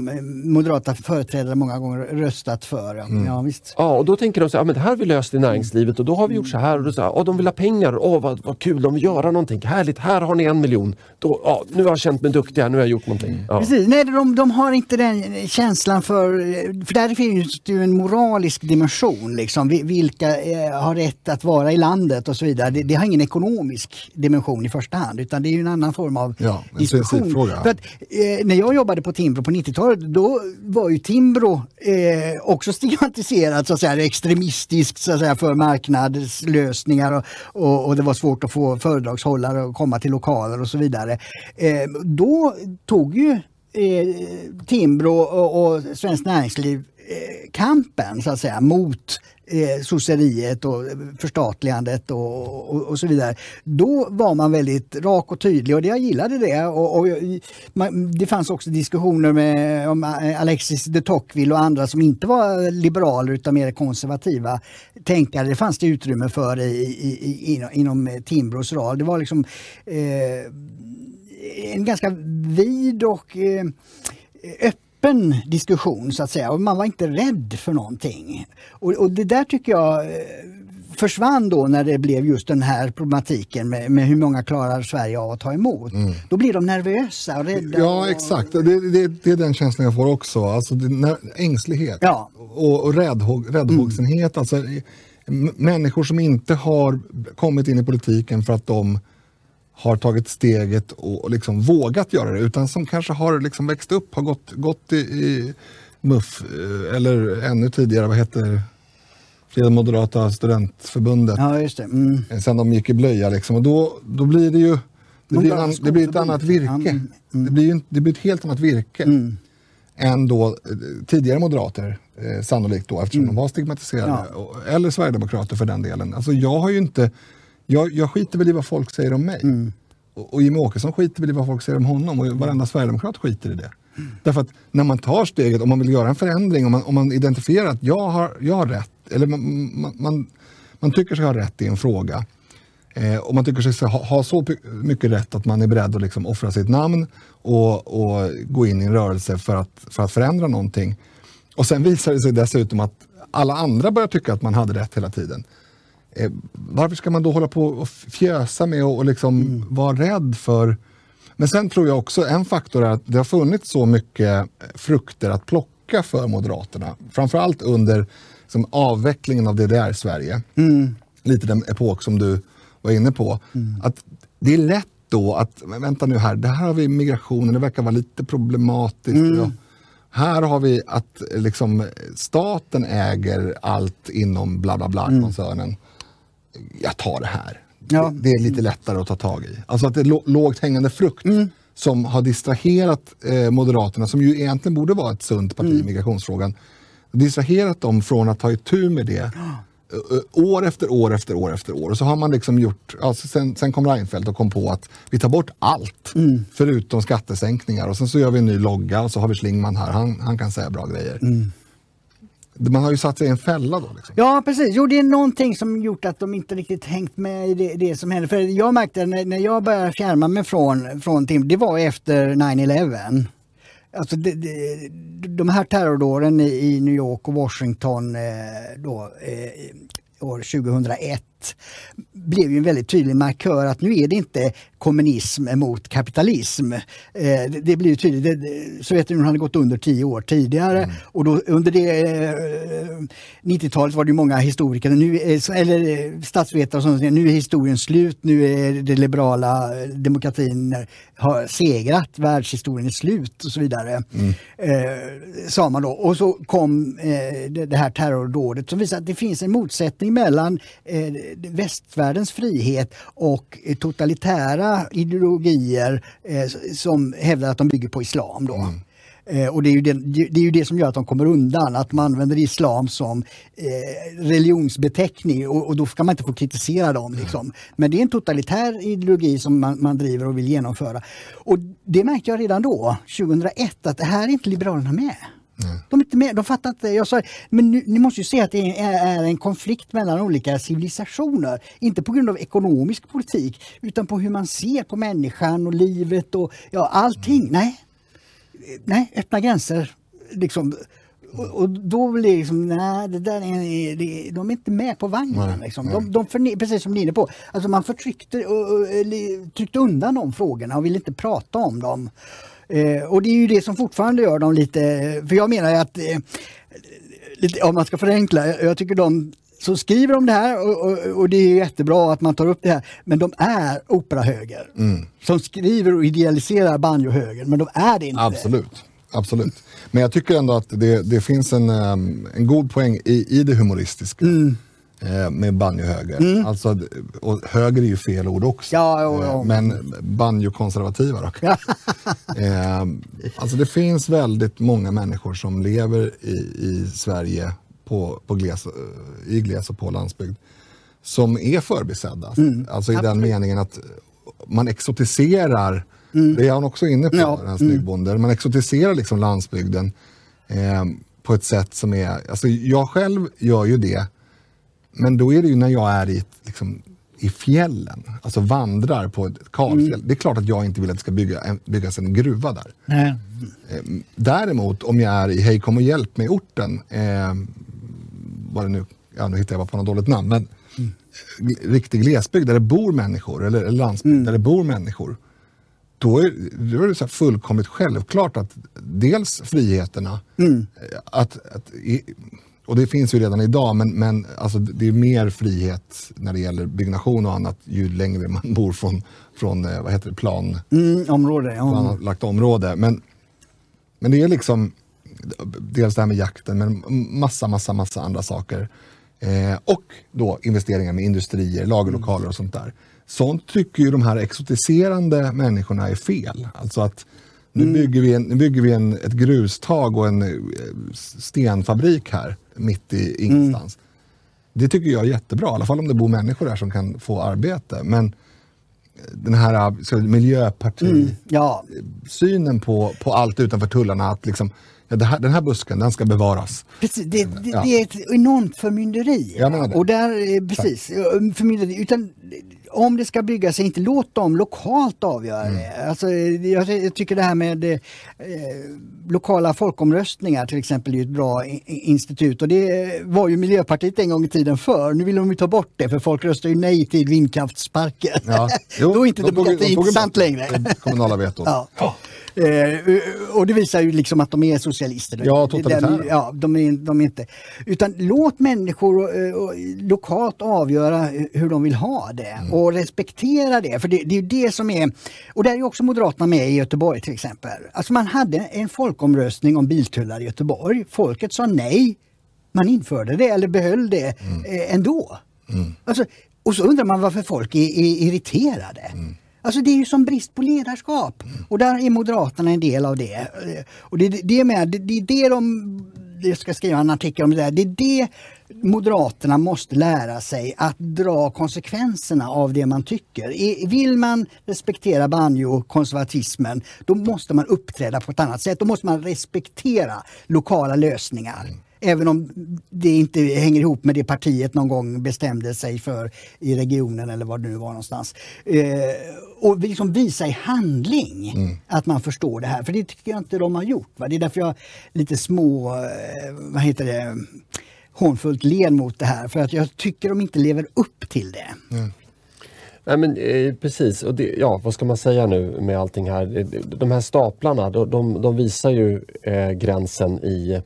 moderata företrädare många gånger röstat för. Ja, Mm. ja visst. Ja, och då tänker de så här, ja, men det här har vi löst i näringslivet och då har vi gjort så här. Och då så här, ja, de vill ha pengar, åh vad, vad kul, de vill göra någonting. Härligt, här har ni en miljon. Då, ja, nu har jag känt mig duktig, här, nu har jag gjort någonting. Ja. Precis, nej de, de har inte den känslan för, för där finns det ju en moralisk dimension. Liksom. Vi- Vilka eh, har rätt att vara i landet och så vidare. Det, det har ingen ekonomisk dimension i första hand utan det är en annan form av Ja, diskussion. För att, eh, när jag jobbade på Timbro på 90-talet då var ju Timbro eh, också stigmatiserat så att säga, extremistiskt så att säga, för marknadslösningar och, och, och det var svårt att få föredragshållare att komma till lokaler och så vidare. Eh, då tog ju Eh, Timbro och, och Svenskt Näringsliv eh, kampen så att säga mot eh, sosseriet och förstatligandet och, och, och så vidare. Då var man väldigt rak och tydlig och jag gillade det. Och, och man, det fanns också diskussioner med om Alexis de Tocqueville och andra som inte var liberaler utan mer konservativa tänkare. Det fanns det utrymme för i, i, i, inom, inom Timbros roll. Det var liksom eh, en ganska vid och eh, öppen diskussion så att säga och man var inte rädd för någonting. Och, och det där tycker jag eh, försvann då när det blev just den här problematiken med, med hur många klarar Sverige av att ta emot. Då blir de nervösa och rädda. Ja, och, exakt. Det, det, det är den känslan jag får också. Alltså, det, ängslighet Ja. och, och räddhåg, räddhågsenhet. Alltså, m- människor som inte har kommit in i politiken för att de har tagit steget och, liksom vågat göra det utan som kanske har liksom växt upp, har gått, gått i, i MUF eh, eller ännu tidigare, vad heter Fria Moderata Studentförbundet Ja, just det. Mm. eh, sen de gick i blöja. Liksom. Och då, då blir det ju det blir, en, det blir ett annat virke. Ja, Det, blir ju, det blir ett helt annat virke Mm. än då eh, tidigare moderater, eh, sannolikt då, eftersom de var stigmatiserade. Mm. Ja. Eller sverigedemokrater för den delen. Alltså jag har ju inte, jag, jag skiter väl i vad folk säger om mig. Mm. Och, och Jimmie Åkesson skiter väl i vad folk säger om honom och varenda sverigedemokrat skiter i det. Därför att när man tar steget, om man vill göra en förändring, om man, om man identifierar att jag har, jag har rätt, eller man, man, man, man tycker sig ha rätt i en fråga, Eh, och man tycker sig ha, ha så mycket rätt att man är beredd att liksom offra sitt namn och, och gå in i en rörelse för att, för att förändra någonting. Och sen visar det sig dessutom att alla andra börjar tycka att man hade rätt hela tiden. Eh, varför ska man då hålla på och fjösa med och, och liksom vara rädd för... Men sen tror jag också en faktor är att det har funnits så mycket frukter att plocka för Moderaterna. Framförallt under liksom, avvecklingen av DDR-Sverige. Lite den epok som du var inne på. Att det är lätt då att, vänta nu här, det här har vi migrationen, det verkar vara lite problematiskt. Ja. Här har vi att eh, liksom, staten äger allt inom bla bla bla koncernen. Jag tar det här. Ja. Det, det är lite lättare att ta tag i. Alltså att det är lå- lågt hängande frukt som har distraherat eh, Moderaterna, som ju egentligen borde vara ett sunt parti i migrationsfrågan. Distraherat dem från att ta itu med det år efter år efter år efter år. Och så har man liksom gjort, alltså sen, sen kom Reinfeldt och kom på att vi tar bort allt förutom skattesänkningar och sen så gör vi en ny logga och så har vi Schlingman här, han, han kan säga bra grejer. Man har ju satt sig i en fälla då. Liksom. Ja precis, jo det är någonting som gjort att de inte riktigt hängt med i det, det som hände. För jag märkte när, när jag började fjärma mig från, från Tim, det var efter 9-11. Alltså det, det, de här terrordåden i, i New York och Washington eh, då, eh, år 2001 blev ju en väldigt tydlig markör att nu är det inte kommunism mot kapitalism. Eh, det, blir tydligt. Sovjetunionen hade gått under tio år tidigare och då, under det eh, 90-talet var det många historiker, nu, är- eller eh, statsvetare som säger nu är historien slut, nu är det liberala eh, demokratin eh, har segrat, världshistorien är slut och så vidare. Eh, sa man då. Och så kom eh, det, det här terrordådet som visar att det finns en motsättning mellan eh, västvärldens frihet och totalitära ideologier eh, som hävdar att de bygger på islam. Då. Eh, och det är, det, det är ju det som gör att de kommer undan, att man använder islam som eh, religionsbeteckning och, och, då ska man inte få kritisera dem. Liksom. Men det är en totalitär ideologi som man, man, driver och vill genomföra. Och det märkte jag redan då, 2001, att det här är inte Liberalerna med. De är inte med, de fattar inte. Jag sa, men nu, ni måste ju se att det är, är, en konflikt mellan olika civilisationer. Inte på grund av ekonomisk politik utan på hur man ser på människan och livet och ja, allting. Mm. Nej, nej, öppna gränser. Liksom. Och, och då blir det liksom, nej, det där är, det, de är inte med på vagnen. Liksom. De, de förne, precis som ni är inne på, alltså man förtryckte och, och, tryckte undan de frågorna och ville inte prata om dem. Eh, och det är ju det som fortfarande gör dem lite, för jag menar att, eh, lite, om man ska förenkla, jag tycker de som skriver om det här och, och, och, det är jättebra att man tar upp det här, men de är operahöger. Mm. Som skriver och idealiserar banjohöger, men de är det inte. Absolut. Absolut. Men jag tycker ändå att det, det finns en, um, en god poäng i, i det humoristiska. Mm. Eh, med banjohöger. Mm. Alltså, och höger är ju fel ord också. Ja, jo, jo. Eh, men banjokonservativa då. eh, alltså det finns väldigt många människor som lever i, i Sverige på, på gles, i gles och på landsbygd som är förbisedda. Mm. Alltså i den meningen att man exotiserar, mm. det är han också inne på, ja. den här snyggbonden, mm. man exotiserar liksom landsbygden eh, på ett sätt som är, alltså jag själv gör ju det men då är det ju när jag är i, liksom, i fjällen, alltså vandrar på ett kalfjäll. Mm. Det är klart att jag inte vill att det ska bygga, byggas en gruva där. Nej. Ehm, däremot om jag är i Hej kom och hjälp mig orten, eh, vad det nu, ja nu hittar jag bara på något dåligt namn, men mm. riktig glesbygd där det bor människor, eller, eller landsbygd mm. där det bor människor. Då är, då är det så fullkomligt självklart att dels friheterna, mm. att, att i, och det finns ju redan idag, men, men alltså, det är mer frihet när det gäller byggnation och annat ju längre man bor från, från eh, vad heter det, plan, mm, område, ja. planlagt område. Men, men det är liksom dels det här med jakten, men massa, massa, massa andra saker. Eh, och då investeringar med industrier, lagerlokaler och sånt där. Sånt tycker ju de här exotiserande människorna är fel. Alltså att nu mm. bygger vi, en, nu bygger vi en, ett grustag och en eh, stenfabrik här mitt i ingenstans. Mm. Det tycker jag är jättebra, i alla fall om det bor människor där som kan få arbete. Men den här så, miljöparti-synen mm, ja. på, på allt utanför tullarna, att liksom, ja, här, den här busken den ska bevaras. Precis, det, det, ja. det är ett enormt förmynderi. Och där, precis, förmynderi, utan om det ska byggas, inte låt dem lokalt avgöra mm. det. Alltså, jag, tycker det här med eh, lokala folkomröstningar till exempel är ett bra institut och det var ju Miljöpartiet en gång i tiden för. Nu vill de ju ta bort det för folk röstar ju nej till vindkraftsparken. Ja. Då är inte de demokrati intressant längre. Kommunala vetot. ja. Eh, och det visar ju liksom att de är socialister. Ja, totalitära. Ja, de är, de är inte. Utan låt människor eh, lokalt avgöra hur de vill ha det mm. och respektera det. För det, det är ju det som är, och där är också Moderaterna med i Göteborg till exempel. Alltså man hade en folkomröstning om biltullar i Göteborg. Folket sa nej. Man införde det eller behöll det mm. eh, ändå. Mm. Alltså, och så undrar man varför folk är, är irriterade. Mm. Alltså det är ju som brist på ledarskap. Mm. Och där är Moderaterna en del av det. Och det, det, är med, det, det är det de, jag ska skriva en artikel om det där, det är det Moderaterna måste lära sig att dra konsekvenserna av det man tycker. Vill man respektera banjo-konservatismen då måste man uppträda på ett annat sätt. Då måste man respektera lokala lösningar. Även om det inte hänger ihop med det partiet någon gång bestämde sig för i regionen eller var det nu var någonstans. Eh, och liksom visa i handling mm. att man förstår det här. För det tycker jag inte de har gjort. Va? Det är därför jag lite små, eh, vad heter det, hånfullt ler mot det här. För att jag tycker de inte lever upp till det. Mm. Nej men eh, precis, och det, ja vad ska man säga nu med allting här. De här staplarna de, de, de visar ju eh, gränsen i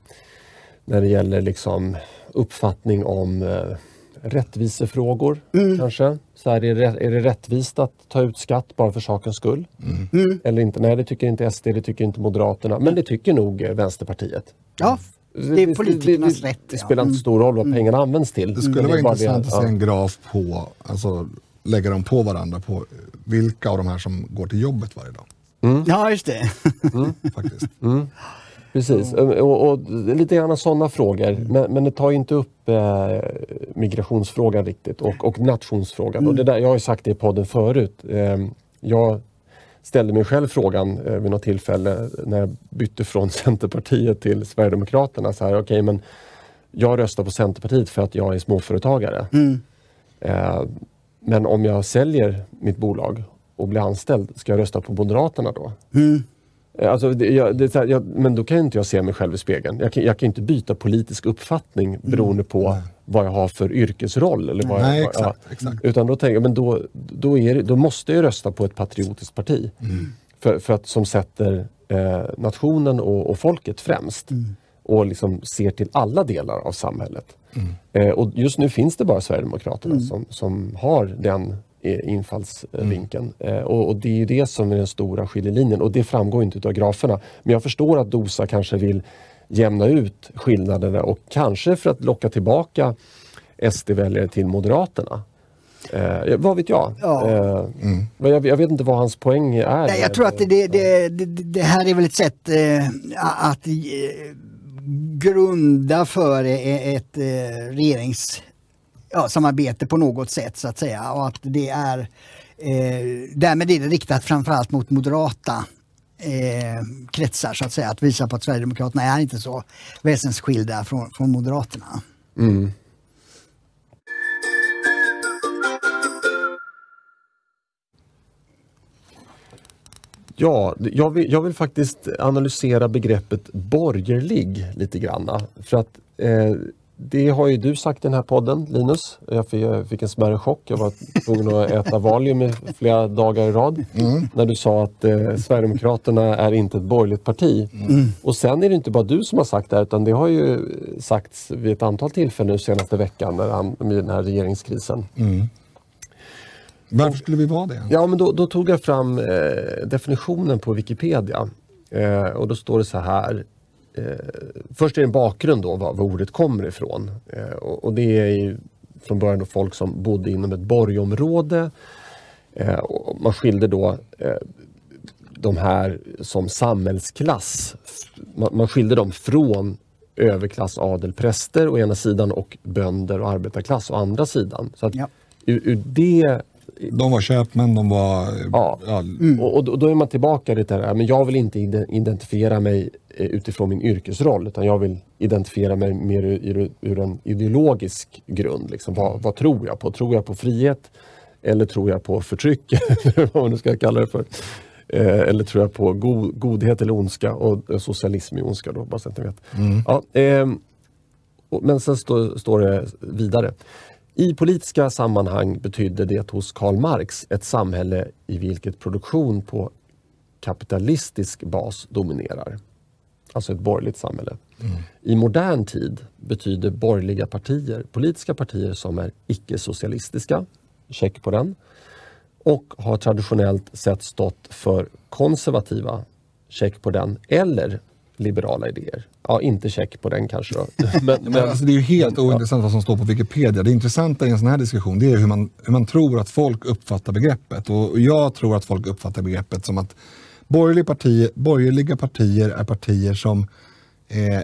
när det gäller liksom uppfattning om eh, rättvisefrågor mm. kanske. Så här, är, det, är det rättvist att ta ut skatt bara för sakens skull? Mm. mm. Eller inte? Nej, det tycker inte SD, det tycker inte Moderaterna, men det tycker nog eh, Vänsterpartiet. Ja, det är politikernas rätt. Det, spelar inte stor roll vad mm. pengarna används till. Det skulle vara intressant det, att se en graf på, alltså lägga dem på varandra på vilka av de här som går till jobbet varje dag. Mm. Ja, just det. Faktiskt. Precis, och, och lite grann sådana frågor. Men, men det tar ju inte upp eh, migrationsfrågan riktigt och, och nationsfrågan. Och det där, jag har ju sagt det i podden förut. Eh, jag ställde mig själv frågan eh, vid något tillfälle när jag bytte från Centerpartiet till Sverigedemokraterna. Så här, okay, men jag röstar på Centerpartiet för att jag är småföretagare. Eh, men om jag säljer mitt bolag och blir anställd, ska jag rösta på Moderaterna då? Eh, Alltså, det, jag, det, jag, men då kan ju inte jag se mig själv i spegeln. Jag kan, jag kan inte byta politisk uppfattning beroende på vad jag har för yrkesroll. Eller vad Nej, jag, exakt, exakt. Utan då tänker jag, men då, då, det, då måste jag rösta på ett patriotiskt parti. För, för att, som sätter eh, nationen och, och folket främst. Och liksom ser till alla delar av samhället. Eh, och just nu finns det bara Sverigedemokraterna som, som har den eh, infallsvinkeln. Eh, och, och det är ju det som är den stora skiljelinjen och det framgår inte av graferna. Men jag förstår att Dosa kanske vill jämna ut skillnaderna och kanske för att locka tillbaka SD-väljare till Moderaterna. Eh, vad vet jag? Ja. Eh, men jag? Jag vet inte vad hans poäng är. Nej, jag tror att det, det, det, det, här är väl ett sätt eh, att eh, grunda för ett eh, regeringssamarbete ja, samarbete på något sätt så att säga. Och att det är, eh, därmed är det riktat framförallt mot moderata eh, kretsar så att säga. Att visa på att Sverigedemokraterna är inte så väsensskilda från, från Moderaterna. Mm. Ja, jag vill, jag vill faktiskt analysera begreppet borgerlig lite grann. För att eh, det har ju du sagt i den här podden, Linus. Jag fick, en smärre chock. Jag var tvungen att äta Valium i flera dagar i rad. När du sa att eh, Sverigedemokraterna är inte ett borgerligt parti. Och sen är det inte bara du som har sagt det här, utan det har ju sagts vid ett antal tillfällen nu senaste veckan när han, med den här regeringskrisen. Varför skulle vi vara det? Ja, men då, då tog jag fram eh, definitionen på Wikipedia. Eh, och då står det så här. Eh, först är det en bakgrund då, var, var ordet kommer ifrån. Eh, och, och det är ju från början då folk som bodde inom ett borgområde. Eh, och man skilde då de här som samhällsklass. Man, man skilde dem från överklass, adel, präster å ena sidan och bönder och arbetarklass å andra sidan. Så att Ja. ur, ur det De var köpmän, de var... Ja. Och, och då, är man tillbaka lite där, men jag vill inte ide- identifiera mig eh, utifrån min yrkesroll utan jag vill identifiera mig mer ur, ur, en ideologisk grund. Liksom. Vad, vad tror jag på? Tror jag på frihet? Eller tror jag på förtryck? Eller vad man nu ska kalla det för. Eh, eller tror jag på go, godhet eller ondska? Och eh, socialism är ondska då, bara så att ni vet. Ja, ehm, och- Men sen står, står det vidare. I politiska sammanhang betydde det hos Karl Marx ett samhälle i vilket produktion på kapitalistisk bas dominerar. Alltså ett borgerligt samhälle. I modern tid betyder borgerliga partier politiska partier som är icke-socialistiska, check på den, och har traditionellt sett stått för konservativa, check på den, eller liberala idéer. Ja, inte check på den kanske då. Men, Men alltså, det är ju helt ointressant vad som står på Wikipedia. Det intressanta i en sån här diskussion det är hur man, hur man tror att folk uppfattar begreppet. Och och jag tror att folk uppfattar begreppet som att borgerliga partier, borgerliga partier är partier som eh,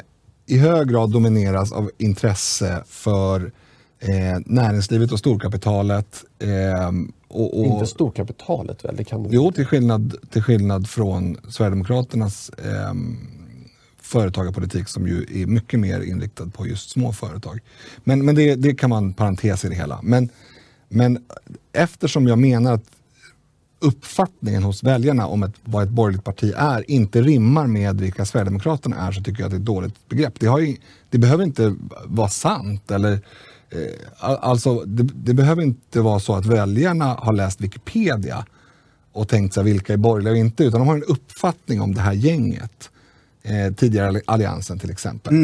i hög grad domineras av intresse för eh, näringslivet och storkapitalet. Eh, och, och, Inte storkapitalet väl? Det kan det Jo, till skillnad, till skillnad från Sverigedemokraternas eh, företagarpolitik som ju är mycket mer inriktad på just små företag. Men, men det, det kan man parentes i det hela. Men, men eftersom jag menar att uppfattningen hos väljarna om ett, vad ett borgerligt parti är inte rimmar med vilka Sverigedemokraterna är så tycker jag att det är ett dåligt begrepp. Det, har ju, det behöver inte vara sant eller eh, Alltså, det, det behöver inte vara så att väljarna har läst Wikipedia och tänkt sig vilka är borgerliga och inte, utan de har en uppfattning om det här gänget. Eh, tidigare Alliansen till exempel.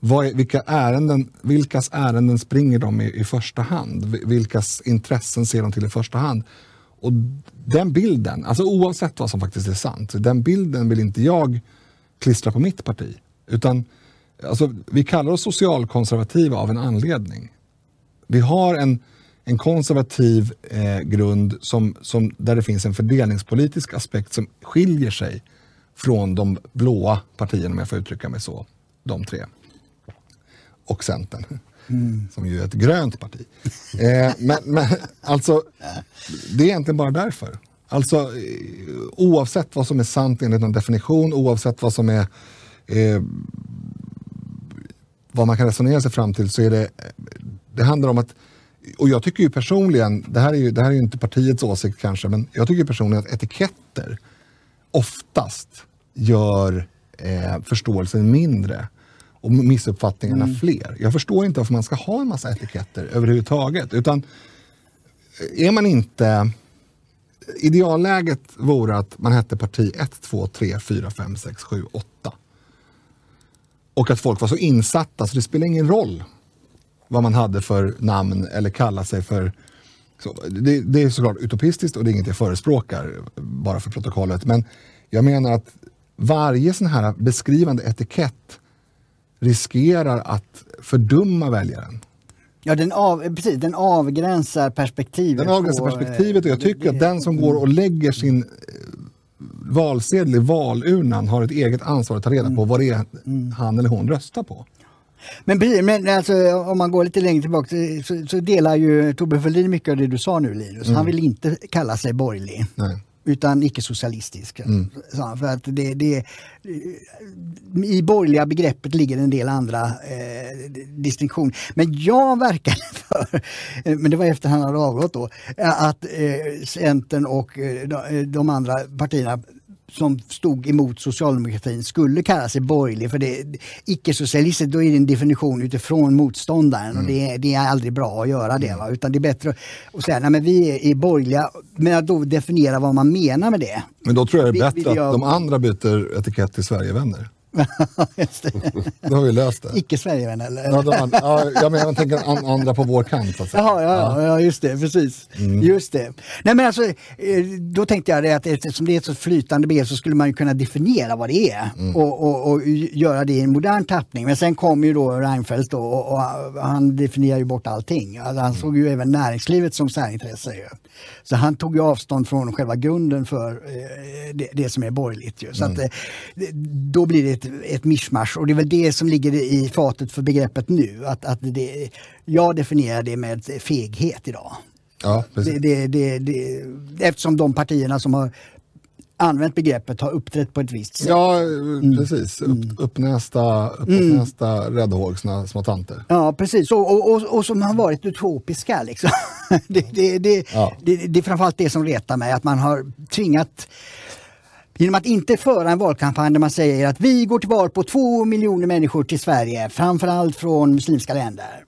Vad är, vilka ärenden, vilkas ärenden springer de i, i första hand? Vi- Vilkas intressen ser de till i första hand? Och den bilden, alltså oavsett vad som faktiskt är sant, den bilden vill inte jag klistra på mitt parti. Utan alltså, vi kallar oss socialkonservativa av en anledning. Vi har en, en konservativ eh, grund som, som, där det finns en fördelningspolitisk aspekt som skiljer sig från de blåa partierna, om jag får uttrycka mig så. De tre. Och Centern. Som ju är ett grönt parti. Eh, men, men alltså, det är egentligen bara därför. Alltså eh, oavsett vad som är sant enligt någon definition, oavsett vad som är eh, vad man kan resonera sig fram till så är det, det handlar om att och jag tycker ju personligen, det här är ju, det här är ju inte partiets åsikt kanske, men jag tycker personligen att etiketter oftast gör eh, förståelsen mindre och missuppfattningarna fler. Jag förstår inte varför man ska ha en massa etiketter överhuvudtaget. Utan är man inte... Idealläget vore att man hette parti 1, 2, 3, 4, 5, 6, 7, 8. Och att folk var så insatta så det spelar ingen roll vad man hade för namn eller kalla sig för. Så, det, det är såklart utopistiskt och det är inget jag förespråkar, bara för protokollet. Men jag menar att varje sån här beskrivande etikett riskerar att fördumma väljaren. Ja, den, av, precis, den avgränsar perspektivet. Den avgränsar på, perspektivet och jag eh, tycker att den som går och lägger sin eh, valsedel i valurnan har ett eget ansvar att ta reda på vad det är han eller hon röstar på. Men, precis, men alltså, om man går lite längre tillbaka så, så delar ju Torbjörn Fälldin mycket av det du sa nu Linus. Han vill inte kalla sig borgerlig. Nej. Utan icke-socialistisk. han, För att det, det, I borgerliga begreppet ligger en del andra eh, distinktioner. Men jag verkar för, eh, men det var efter han hade avgått då, att eh, Centern och eh, de, de andra partierna som stod emot socialdemokratin skulle kalla sig borgerlig. För det icke-socialistiskt, då är det en definition utifrån motståndaren och det, det, är aldrig bra att göra det. Va? Utan det är bättre att säga, nej men vi är, borgerliga, men att då definiera vad man menar med det. Men då tror jag det är Vi- bättre vill jag- att de andra byter etikett till Sverigevänner. Just det. Då har vi löst det. Icke-Sverigevän eller? Ja, de, ja, menar, jag tänker an, andra på vår kant. Så att säga. Jaha, ja, ja, ja, just det, precis. Just det. Nej men alltså, eh, då tänkte jag det att eftersom det är ett så flytande begrepp så skulle man ju kunna definiera vad det är och, och, och göra det i en modern tappning. Men sen kom ju då Reinfeldt då, och, och han definierar ju bort allting. Alltså, han såg ju även näringslivet som särintresse. Ju. Så han tog ju avstånd från själva grunden för eh, det, det som är borgerligt. Ju. Så att, eh, då blir det ett, ett mischmasch och det är väl det som ligger i fatet för begreppet nu. Att, att det, jag definierar det med feghet idag. Ja, precis. Det, det, det, eftersom de partierna som har använt begreppet har uppträtt på ett visst sätt. Ja, precis. Upp, uppnästa, uppnästa räddhågsna små tanter. Ja, precis. Och, och, och, och som har varit utopiska. Liksom. Det, det, det, Ja. det, det är framförallt det som retar mig, att man har tvingat Genom att inte föra en valkampanj där man säger att vi går till val på två miljoner människor till Sverige, framförallt från muslimska länder.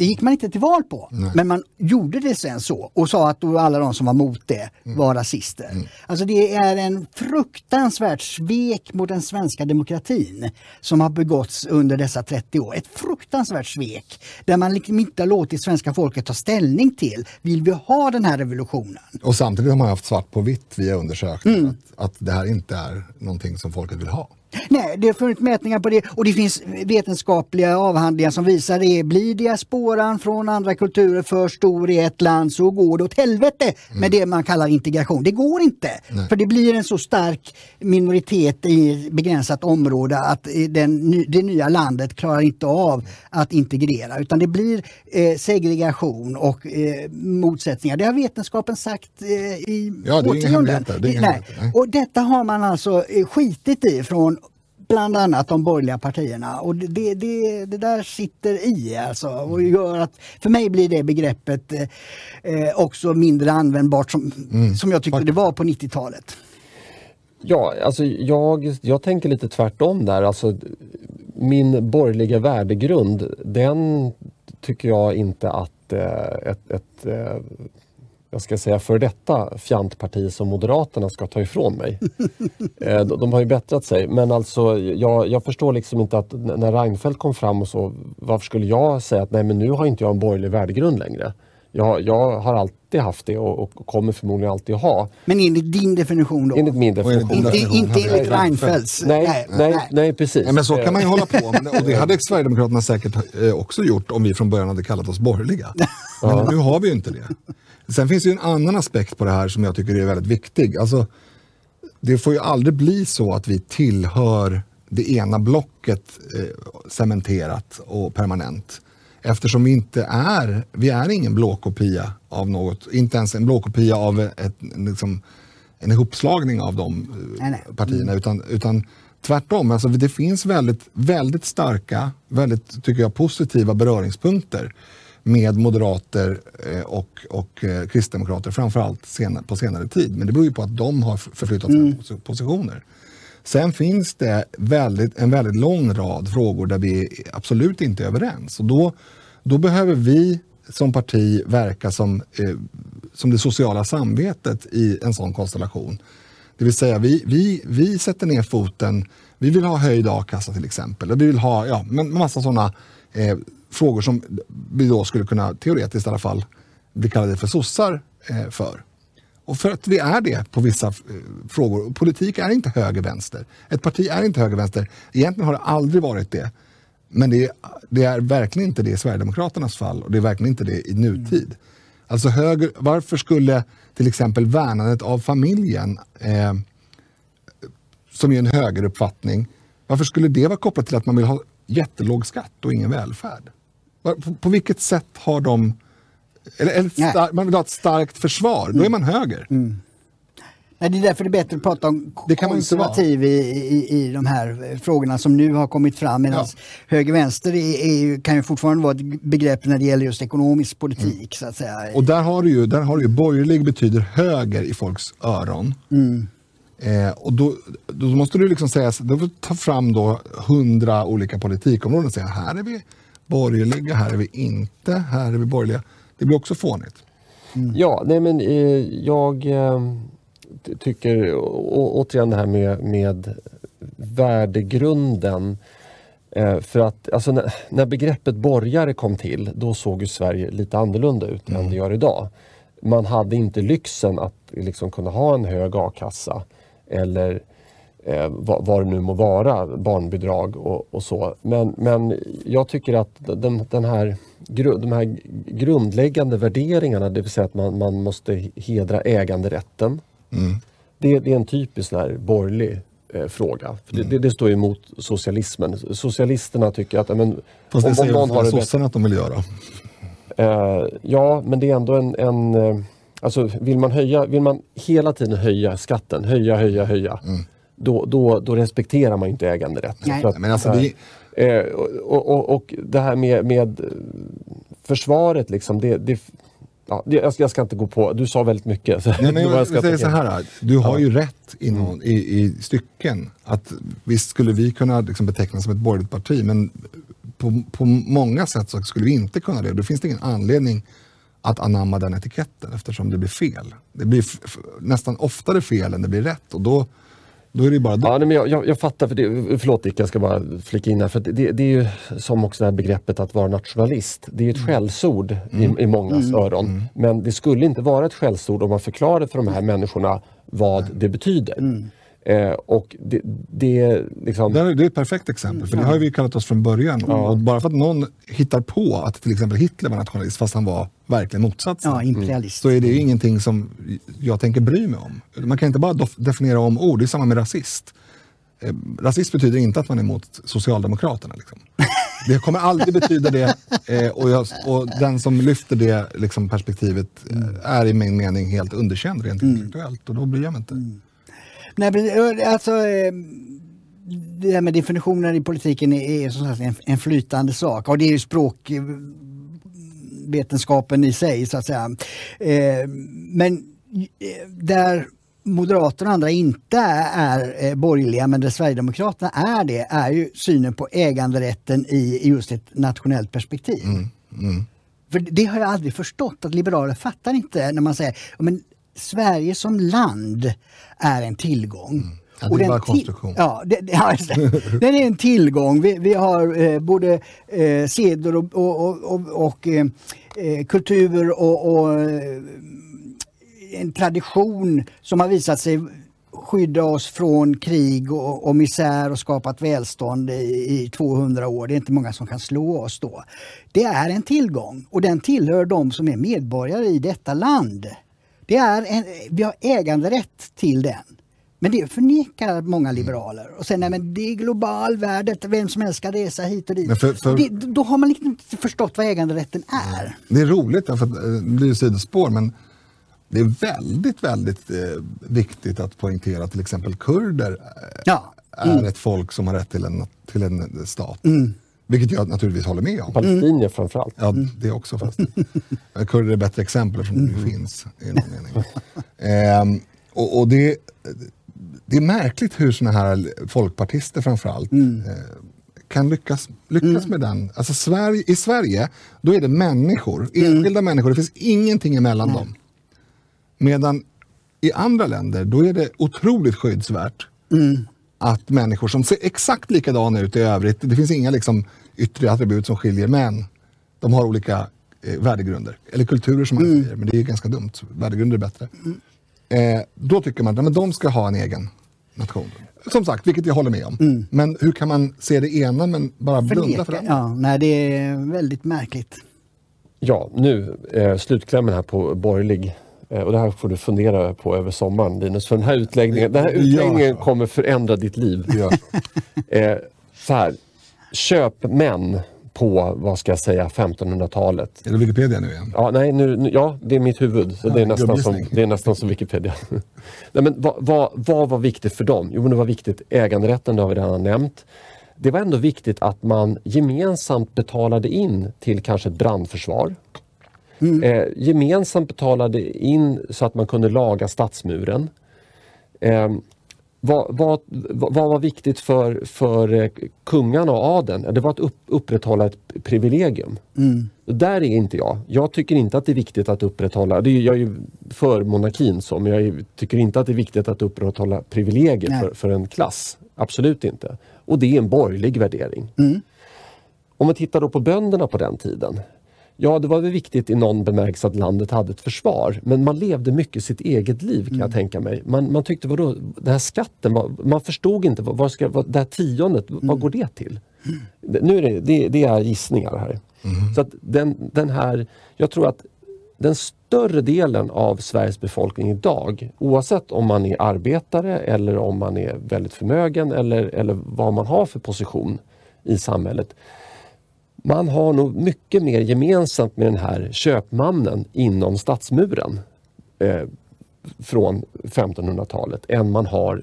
Det gick man inte till val på, men man gjorde det sen så och sa att alla de som var mot det var rasister. Alltså det är en fruktansvärt svek mot den svenska demokratin som har begåtts under dessa 30 år. Ett fruktansvärt svek där man liksom inte har låtit svenska folket ta ställning till, vill vi ha den här revolutionen? Och samtidigt har man haft svart på vitt via undersökningar att, att det här inte är någonting som folket vill ha. Nej, det har funnits mätningar på det och det finns vetenskapliga avhandlingar som visar det. Blir diasporan från andra kulturer för stor i ett land så går det åt helvete med det man kallar integration. Det går inte. För det blir en så stark minoritet i begränsat område att eh, den, det nya landet klarar inte av att integrera utan det blir eh, segregation och eh, motsättningar. Det har vetenskapen sagt eh, i Ja, det är hemligheter. Det är Nej. hemligheter, nej. Och detta har man alltså eh, skitit i från bland annat de borgerliga partierna. Och det, det, det där sitter i alltså och gör att för mig blir det begreppet eh, eh, också mindre användbart som, Mm. som jag tyckte det var på 90-talet. Ja, alltså jag, jag tänker lite tvärtom där. Alltså, min borgerliga värdegrund, den tycker jag inte att eh, ett, ett eh, jag ska säga för detta fjantparti som Moderaterna ska ta ifrån mig. eh, de, har ju bättrat sig. Men alltså, jag, jag förstår liksom inte att när Reinfeldt kom fram och så, varför skulle jag säga att nej men nu har inte jag en borgerlig värdegrund längre. Jag, jag har alltid haft det och, och kommer förmodligen alltid ha. Men enligt din definition då? Enligt min Och enligt definition. inte, definition inte enligt Reinfeldts? Nej, nej, nej, precis. Ja, men så kan man ju Eh, hålla på. Och det hade Sverigedemokraterna säkert eh, också gjort om vi från början hade kallat oss borgerliga. Men nu har vi ju inte det. Sen finns det en annan aspekt på det här som jag tycker är väldigt viktig. Alltså, det får ju aldrig bli så att vi tillhör det ena blocket eh, cementerat och permanent. Eftersom vi inte är, vi är ingen blåkopia av något, inte ens en blåkopia av ett, liksom, en ihopslagning av de eh, Nej, nej. partierna, utan, utan tvärtom. Alltså, det finns väldigt, väldigt starka, väldigt tycker jag, positiva beröringspunkter med moderater eh, och, och eh, kristdemokrater, framförallt senare, på senare tid. Men det beror ju på att de har förflyttat sina posi- positioner. Sen finns det väldigt, en väldigt lång rad frågor där vi absolut inte är överens. Och då, då behöver vi som parti verka som, eh, som det sociala samvetet i en sån konstellation. Det vill säga, vi, vi, vi sätter ner foten. Vi vill ha höjd a-kassa till exempel. Och vi vill ha ja, men massa sådana eh, frågor som vi då skulle kunna, teoretiskt i alla fall, bli kallade för sossar eh, för. Och för att vi är det på vissa eh, frågor. Politik är inte höger-vänster. Ett parti är inte höger-vänster. Egentligen har det aldrig varit det. Men det är, det är verkligen inte det i Sverigedemokraternas fall och det är verkligen inte det i nutid. Alltså höger, varför skulle till exempel värnandet av familjen, eh, som är en högeruppfattning, varför skulle det vara kopplat till att man vill ha jättelåg skatt och ingen välfärd? På, på vilket sätt har de... Eller, eller star, man vill ha ett starkt försvar, då är man höger. Nej, det är därför det är bättre att prata om Det kan konservativ i, i, i de här frågorna som nu har kommit fram. Medan Ja. höger-vänster kan ju fortfarande vara ett begrepp när det gäller just ekonomisk politik. Mm. Så att säga. Och där har du ju, där har du ju borgerlig betyder höger i folks öron. Eh, och då, då måste du liksom säga, då ta fram då hundra olika politikområden och säga här är vi borgerliga, här är vi inte, här är vi borgerliga. Det blir också fånigt. Ja, nej men eh, jag eh, ty- tycker å, återigen det här med, med värdegrunden. Eh, för att alltså, när, när begreppet borgare kom till, då såg ju Sverige lite annorlunda ut än det gör idag. Man hade inte lyxen att liksom kunna ha en hög a-kassa eller eh, vad, det nu må vara, barnbidrag och, och så. Men, men jag tycker att den, den här, de här grundläggande värderingarna, det vill säga att man, man måste hedra äganderätten. Det, det är en typisk här borgerlig eh, fråga. För det, det, det står ju emot socialismen. Socialisterna tycker att men, Fast det om, om säger någon har sossarna att de vill göra. Eh, ja, men det är ändå en... en eh, alltså vill man, höja, vill man hela tiden höja skatten, höja, höja, höja, då, då, då respekterar man inte äganderätten. Att, Men alltså, eh, eh, och, och, och det här med, med eh, försvaret, liksom, det, det, ja, jag, ska, jag ska inte gå på, du sa väldigt mycket. Så Nej, men jag, jag säger så här, du har ju rätt i, någon, i, i stycken. Att visst skulle vi kunna liksom betecknas som ett borgerligt parti, men på, på många sätt så skulle vi inte kunna det. Då finns det ingen anledning att anamma den etiketten eftersom det blir fel. Det blir nästan oftare fel än det blir rätt och då, då är det bara Ja, nej, men jag, jag, jag fattar, för det, förlåt Dick, jag ska bara flika in här. För det, det är ju som också det här begreppet att vara nationalist. Det är ett skällsord i, i mångas öron. Men det skulle inte vara ett skällsord om man förklarade för de här människorna vad det betyder. Eh, och det, det liksom... Det är, det är ett perfekt exempel, för det har vi kallat oss från början. Och bara för att någon hittar på att till exempel Hitler var nationalist, fast han var verkligen motsatsen, Ja, imperialist. så är det ju ingenting som jag tänker bry mig om. Man kan inte bara definiera om ord, det är samma med rasist. Eh, rasist betyder inte att man är emot Socialdemokraterna. Liksom. Det kommer aldrig betyda det eh, och, jag, och den som lyfter det liksom, perspektivet eh, är i min mening helt underkänd rent intellektuellt och då bryr jag mig inte. Nej, men, eh, alltså, eh, det här med definitioner i politiken är, är som sagt en, en flytande sak och det är ju språkvetenskapen i sig så att säga. Eh, men där Moderaterna och andra inte är borgerliga men där Sverigedemokraterna är det är ju synen på äganderätten i, just ett nationellt perspektiv. För det har jag aldrig förstått att liberaler fattar inte när man säger "Ja, men Sverige som land är en tillgång. Mm. Ja, det är bara konstruktion. Ja, det, det, ja. Den är en tillgång. Vi, vi har eh, både eh, seder och, och, och, och, och eh, eh, kultur och, och eh, en tradition som har visat sig skydda oss från krig och, och misär och skapat välstånd i, i 200 år. Det är inte många som kan slå oss då. Det är en tillgång och den tillhör de som är medborgare i detta land. Det är en, vi har äganderätt till den. Men det förnekar många liberaler. Och sen, nej men det är global värld, vem som helst ska resa hit och dit. För- för- Det, då har man liksom inte förstått vad äganderätten är. Det är roligt, för eh, det blir sidospår, men det är väldigt, väldigt eh, viktigt att poängtera att till exempel kurder eh, Ja. är ett folk som har rätt till en, till en stat. Vilket jag naturligtvis håller med om. Palestinier framförallt. Ja, det också. Men Kurder är ett bättre exempel eftersom det finns i någon mening. Ehm, och och det, det är märkligt hur såna här folkpartister framförallt eh, kan lyckas, lyckas med den. Alltså Sverige, I Sverige, då är det människor, enskilda människor, det finns ingenting emellan dem. Medan i andra länder, då är det otroligt skyddsvärt att människor som ser exakt likadana ut i övrigt, det finns inga liksom yttre attribut som skiljer, men de har olika eh, värdegrunder. Eller kulturer som man säger, men det är ganska dumt. Värdegrunder är bättre. Eh, då tycker man att men de ska ha en egen nation. Som sagt, vilket jag håller med om. Men hur kan man se det ena men bara blunda för det Förneka. andra? Ja, nej, det är väldigt märkligt. Ja, nu eh, slutklämmen här på borgerlig. Eh, och det här får du fundera på över sommaren Linus. För den här utläggningen, den här Ja. utläggningen kommer förändra ditt liv. Ja. Eh, så här, köpmän på, vad ska jag säga, 1500-talet. Är det Wikipedia nu igen? Ja, nej, nu, nu, ja, det är mitt huvud. Så det, är nästan som, det är nästan som Wikipedia. nej, men vad, vad, vad var viktigt för dem? Jo, men det var viktigt. Äganderätten, det har vi redan nämnt. Det var ändå viktigt att man gemensamt betalade in till kanske ett brandförsvar. Eh, gemensamt betalade in så att man kunde laga stadsmuren. Eh, vad, vad, vad var viktigt för, för eh, kungarna och adeln? Det var att upp, upprätthålla ett privilegium. Där är inte jag. Jag tycker inte att det är viktigt att upprätthålla, det är, jag är ju för monarkin så, men jag tycker inte att det är viktigt att upprätthålla privilegier Nej. för, för en klass. Absolut inte. Och det är en borgerlig värdering. Om man tittar då på bönderna på den tiden. Ja, det var väl viktigt i någon bemärkelse att landet hade ett försvar. Men man levde mycket sitt eget liv kan jag tänka mig. Man, man tyckte, vadå, den här skatten, var, man förstod inte, vad, vad ska, vad, det här tiondet, vad går det till? Det- Nu är det, det, det är gissningar här. Så att den, den här, jag tror att den större delen av Sveriges befolkning idag, oavsett om man är arbetare eller om man är väldigt förmögen eller, eller vad man har för position i samhället. Man har nog mycket mer gemensamt med den här köpmannen inom stadsmuren eh, från 1500-talet än man har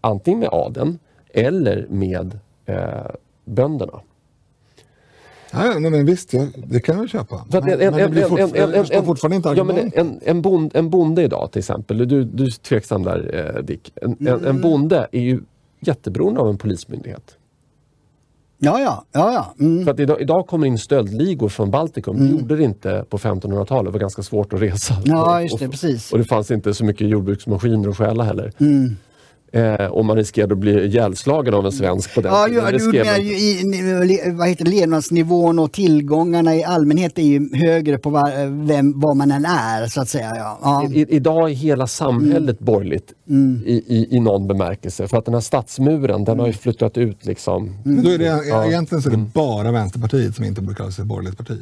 antingen med adeln eller med eh, bönderna. Ja, nej, men visst, ja, det kan jag köpa. Men, men det blir fort, jag förstår fortfarande inte ja, men argumentet. en, en, bond, en bonde idag till exempel, du, du är tveksam där eh, Dick. En, en, Mm. en bonde är ju jätteberoende av en polismyndighet. Ja, ja, ja, ja. Mm. För att idag, idag kommer in stöldligor från Baltikum. Det gjorde det inte på 1500-talet. Det var ganska svårt att resa. Ja, just det, och, precis. och det fanns inte så mycket jordbruksmaskiner att stjäla heller. Mm. Eh, och man riskerade att bli ihjälslagen av en svensk på den Ja, tiden. ju, Det du menar ju i, vad heter levnadsnivån och tillgångarna i allmänhet är ju högre på var, vem, vad man än är, så att säga. Ja. Ja. I, idag är hela samhället Mm. borgerligt i, i, i någon bemärkelse. För att den här stadsmuren, den har ju flyttat ut liksom. Men då är det, Ja. Egentligen så är det bara Vänsterpartiet som inte borde kalla sig borgerligt parti.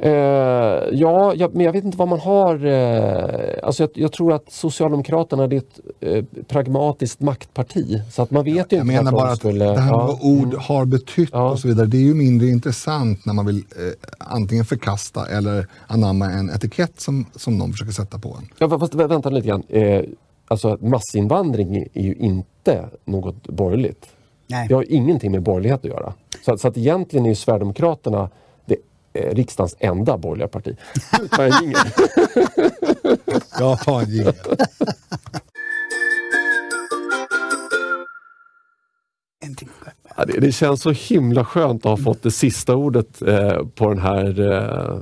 Eh, ja, ja, men jag vet inte vad man har. Eh, alltså jag, jag tror att Socialdemokraterna är ett eh, pragmatiskt maktparti. Så att man vet ju Jag inte menar bara att skulle... det här med ja. vad ord har betytt Ja. och så vidare, det är ju mindre intressant när man vill eh, antingen förkasta eller anamma en etikett som, som någon försöker sätta på en. Ja, fast vä- vänta lite grann. Eh, alltså massinvandring är ju inte något borgerligt. Nej. Det har ingenting med borgerlighet att göra. Så, så att egentligen är ju Sverigedemokraterna eh, riksdagens enda borgerliga parti. Nu tar jag en jingel. Jag tar en jingel. Ja, det, det känns så himla skönt att ha fått det sista ordet eh, på den här eh,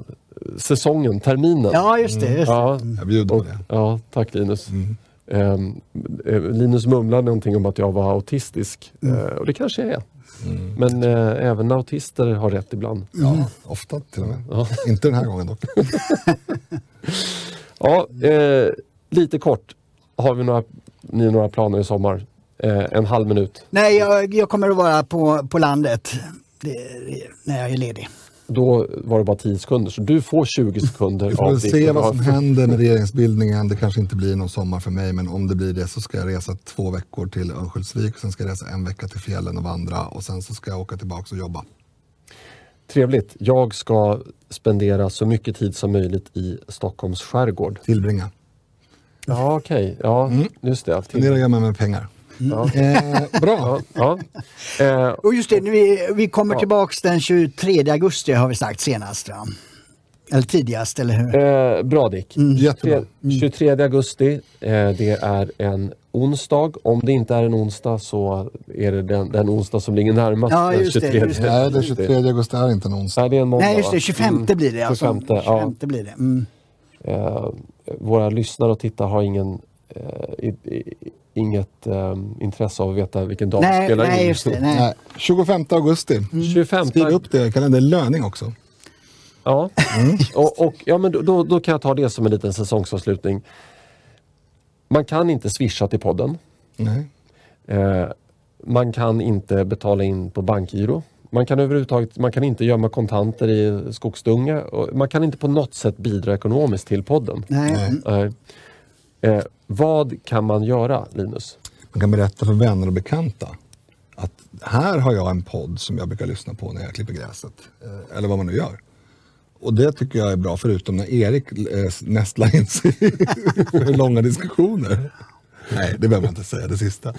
säsongen, terminen. Ja, just det. Just det. Ja, Jag bjuder på det. ja tack Linus. Ehm, eh, Linus mumlade någonting om att jag var autistisk eh, och det kanske jag är. Men eh, även autister har rätt ibland. Ja, ofta till och med. Inte den här gången dock. Ja, eh, lite kort. Har vi några, ni några planer i sommar? Eh, en halv minut. Nej, jag, jag kommer att vara på, på landet det, det, när jag är ledig. Då var det bara 10 sekunder, så du får 20 sekunder Vi får väl se vad som händer med regeringsbildningen. Det kanske inte blir någon sommar för mig, men om det blir det så ska jag resa två veckor till Örnsköldsvik. Sen ska jag resa en vecka till fjällen och vandra och sen så ska jag åka tillbaka och jobba. Trevligt. Jag ska spendera så mycket tid som möjligt i Stockholms skärgård. Tillbringa. Ja, okej. Ja, just det. Till- Spendera jag med mig pengar. Ja. Eh, bra. Ja. Ja. Eh, Och just det, vi, vi kommer tillbaks den 23 augusti har vi sagt senast. Va? Eller tidigast, eller hur? eh, bra Dick. Jättebra. Tre- 23 augusti, eh, det är en onsdag. Om det inte är en onsdag så är det den, den onsdag som ligger närmast. Ja, den just det, 23. just Nej, den 23 augusti är inte en onsdag. Nej, det är en måndag Nej, just det, va? 25 Mm. blir det. Alltså. 25, ja. 25 blir det. Mm. Eh, våra lyssnare och tittare har ingen, eh, i, i, inget eh, intresse av att veta vilken dag vi Nej, spelar nej, in. just det. Nej. Nej, 25 augusti. 25 Skriv upp det i kalendern. Löning också. Ja, Mm. och, och, ja men då, då, då kan jag ta det som en liten säsongsavslutning. Man kan inte swisha till podden. Nej. Eh, man kan inte betala in på bankgiro. Man kan överhuvudtaget man kan inte gömma kontanter i skogsdunge. Man kan inte på något sätt bidra ekonomiskt till podden. Nej. Nej. Eh, vad kan man göra, Linus? Man kan berätta för vänner och bekanta att här har jag en podd som jag brukar lyssna på när jag klipper gräset. Eh, Eller vad man nu gör. Och det tycker jag är bra, förutom när Erik eh, nästlar in sig i för långa diskussioner. Nej, det behöver man inte säga, det sista.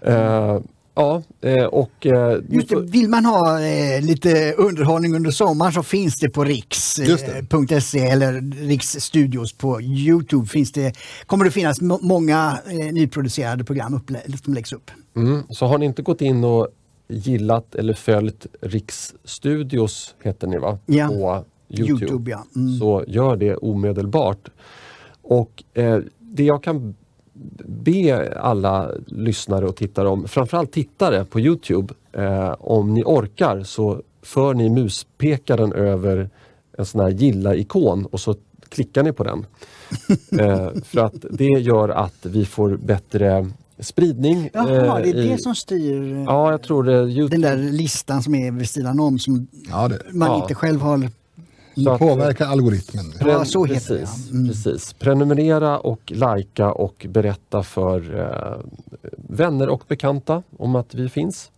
Eh, ja, eh, och... Eh, Just det, vill man ha eh, lite underhållning under sommaren så finns det på riks.se eller Riksstudios på Youtube. Finns det, kommer det finnas må- många nyproducerade program som läggs upp. Mm, så har ni inte gått in och gillat eller följt Riksstudios, heter ni va? Ja. På Youtube. Youtube, ja. Mm. Så gör det omedelbart. Och eh, det jag kan be alla lyssnare och tittare om, framförallt tittare på Youtube, eh, om ni orkar så för ni muspekaren över en sån här gilla-ikon och så klickar ni på den. eh, för att det gör att vi får bättre spridning. Jaha, eh, det är i- det som styr eh, Ja, jag tror det. Youtube, den där listan som är vid sidan om som Ja, det man Ja. inte själv har. Så att- påverkar algoritmen. Ja, så heter det, precis, ja. Mm. precis. Prenumerera och lajka och berätta för eh, vänner och bekanta om att vi finns.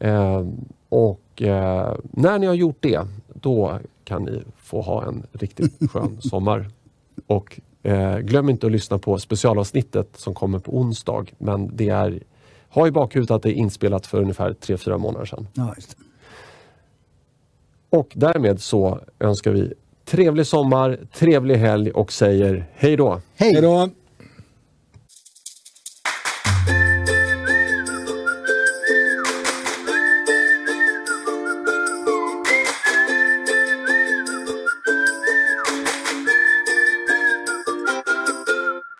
Eh, och eh, när ni har gjort det, då kan ni få ha en riktigt skön sommar. Och eh, glöm inte att lyssna på specialavsnittet som kommer på onsdag. Men det är, ha i bakhuvudet att det är inspelat för ungefär 3-4 månader sedan. Ja, just det. Och därmed så önskar vi trevlig sommar, trevlig helg och säger hej då! Hej då!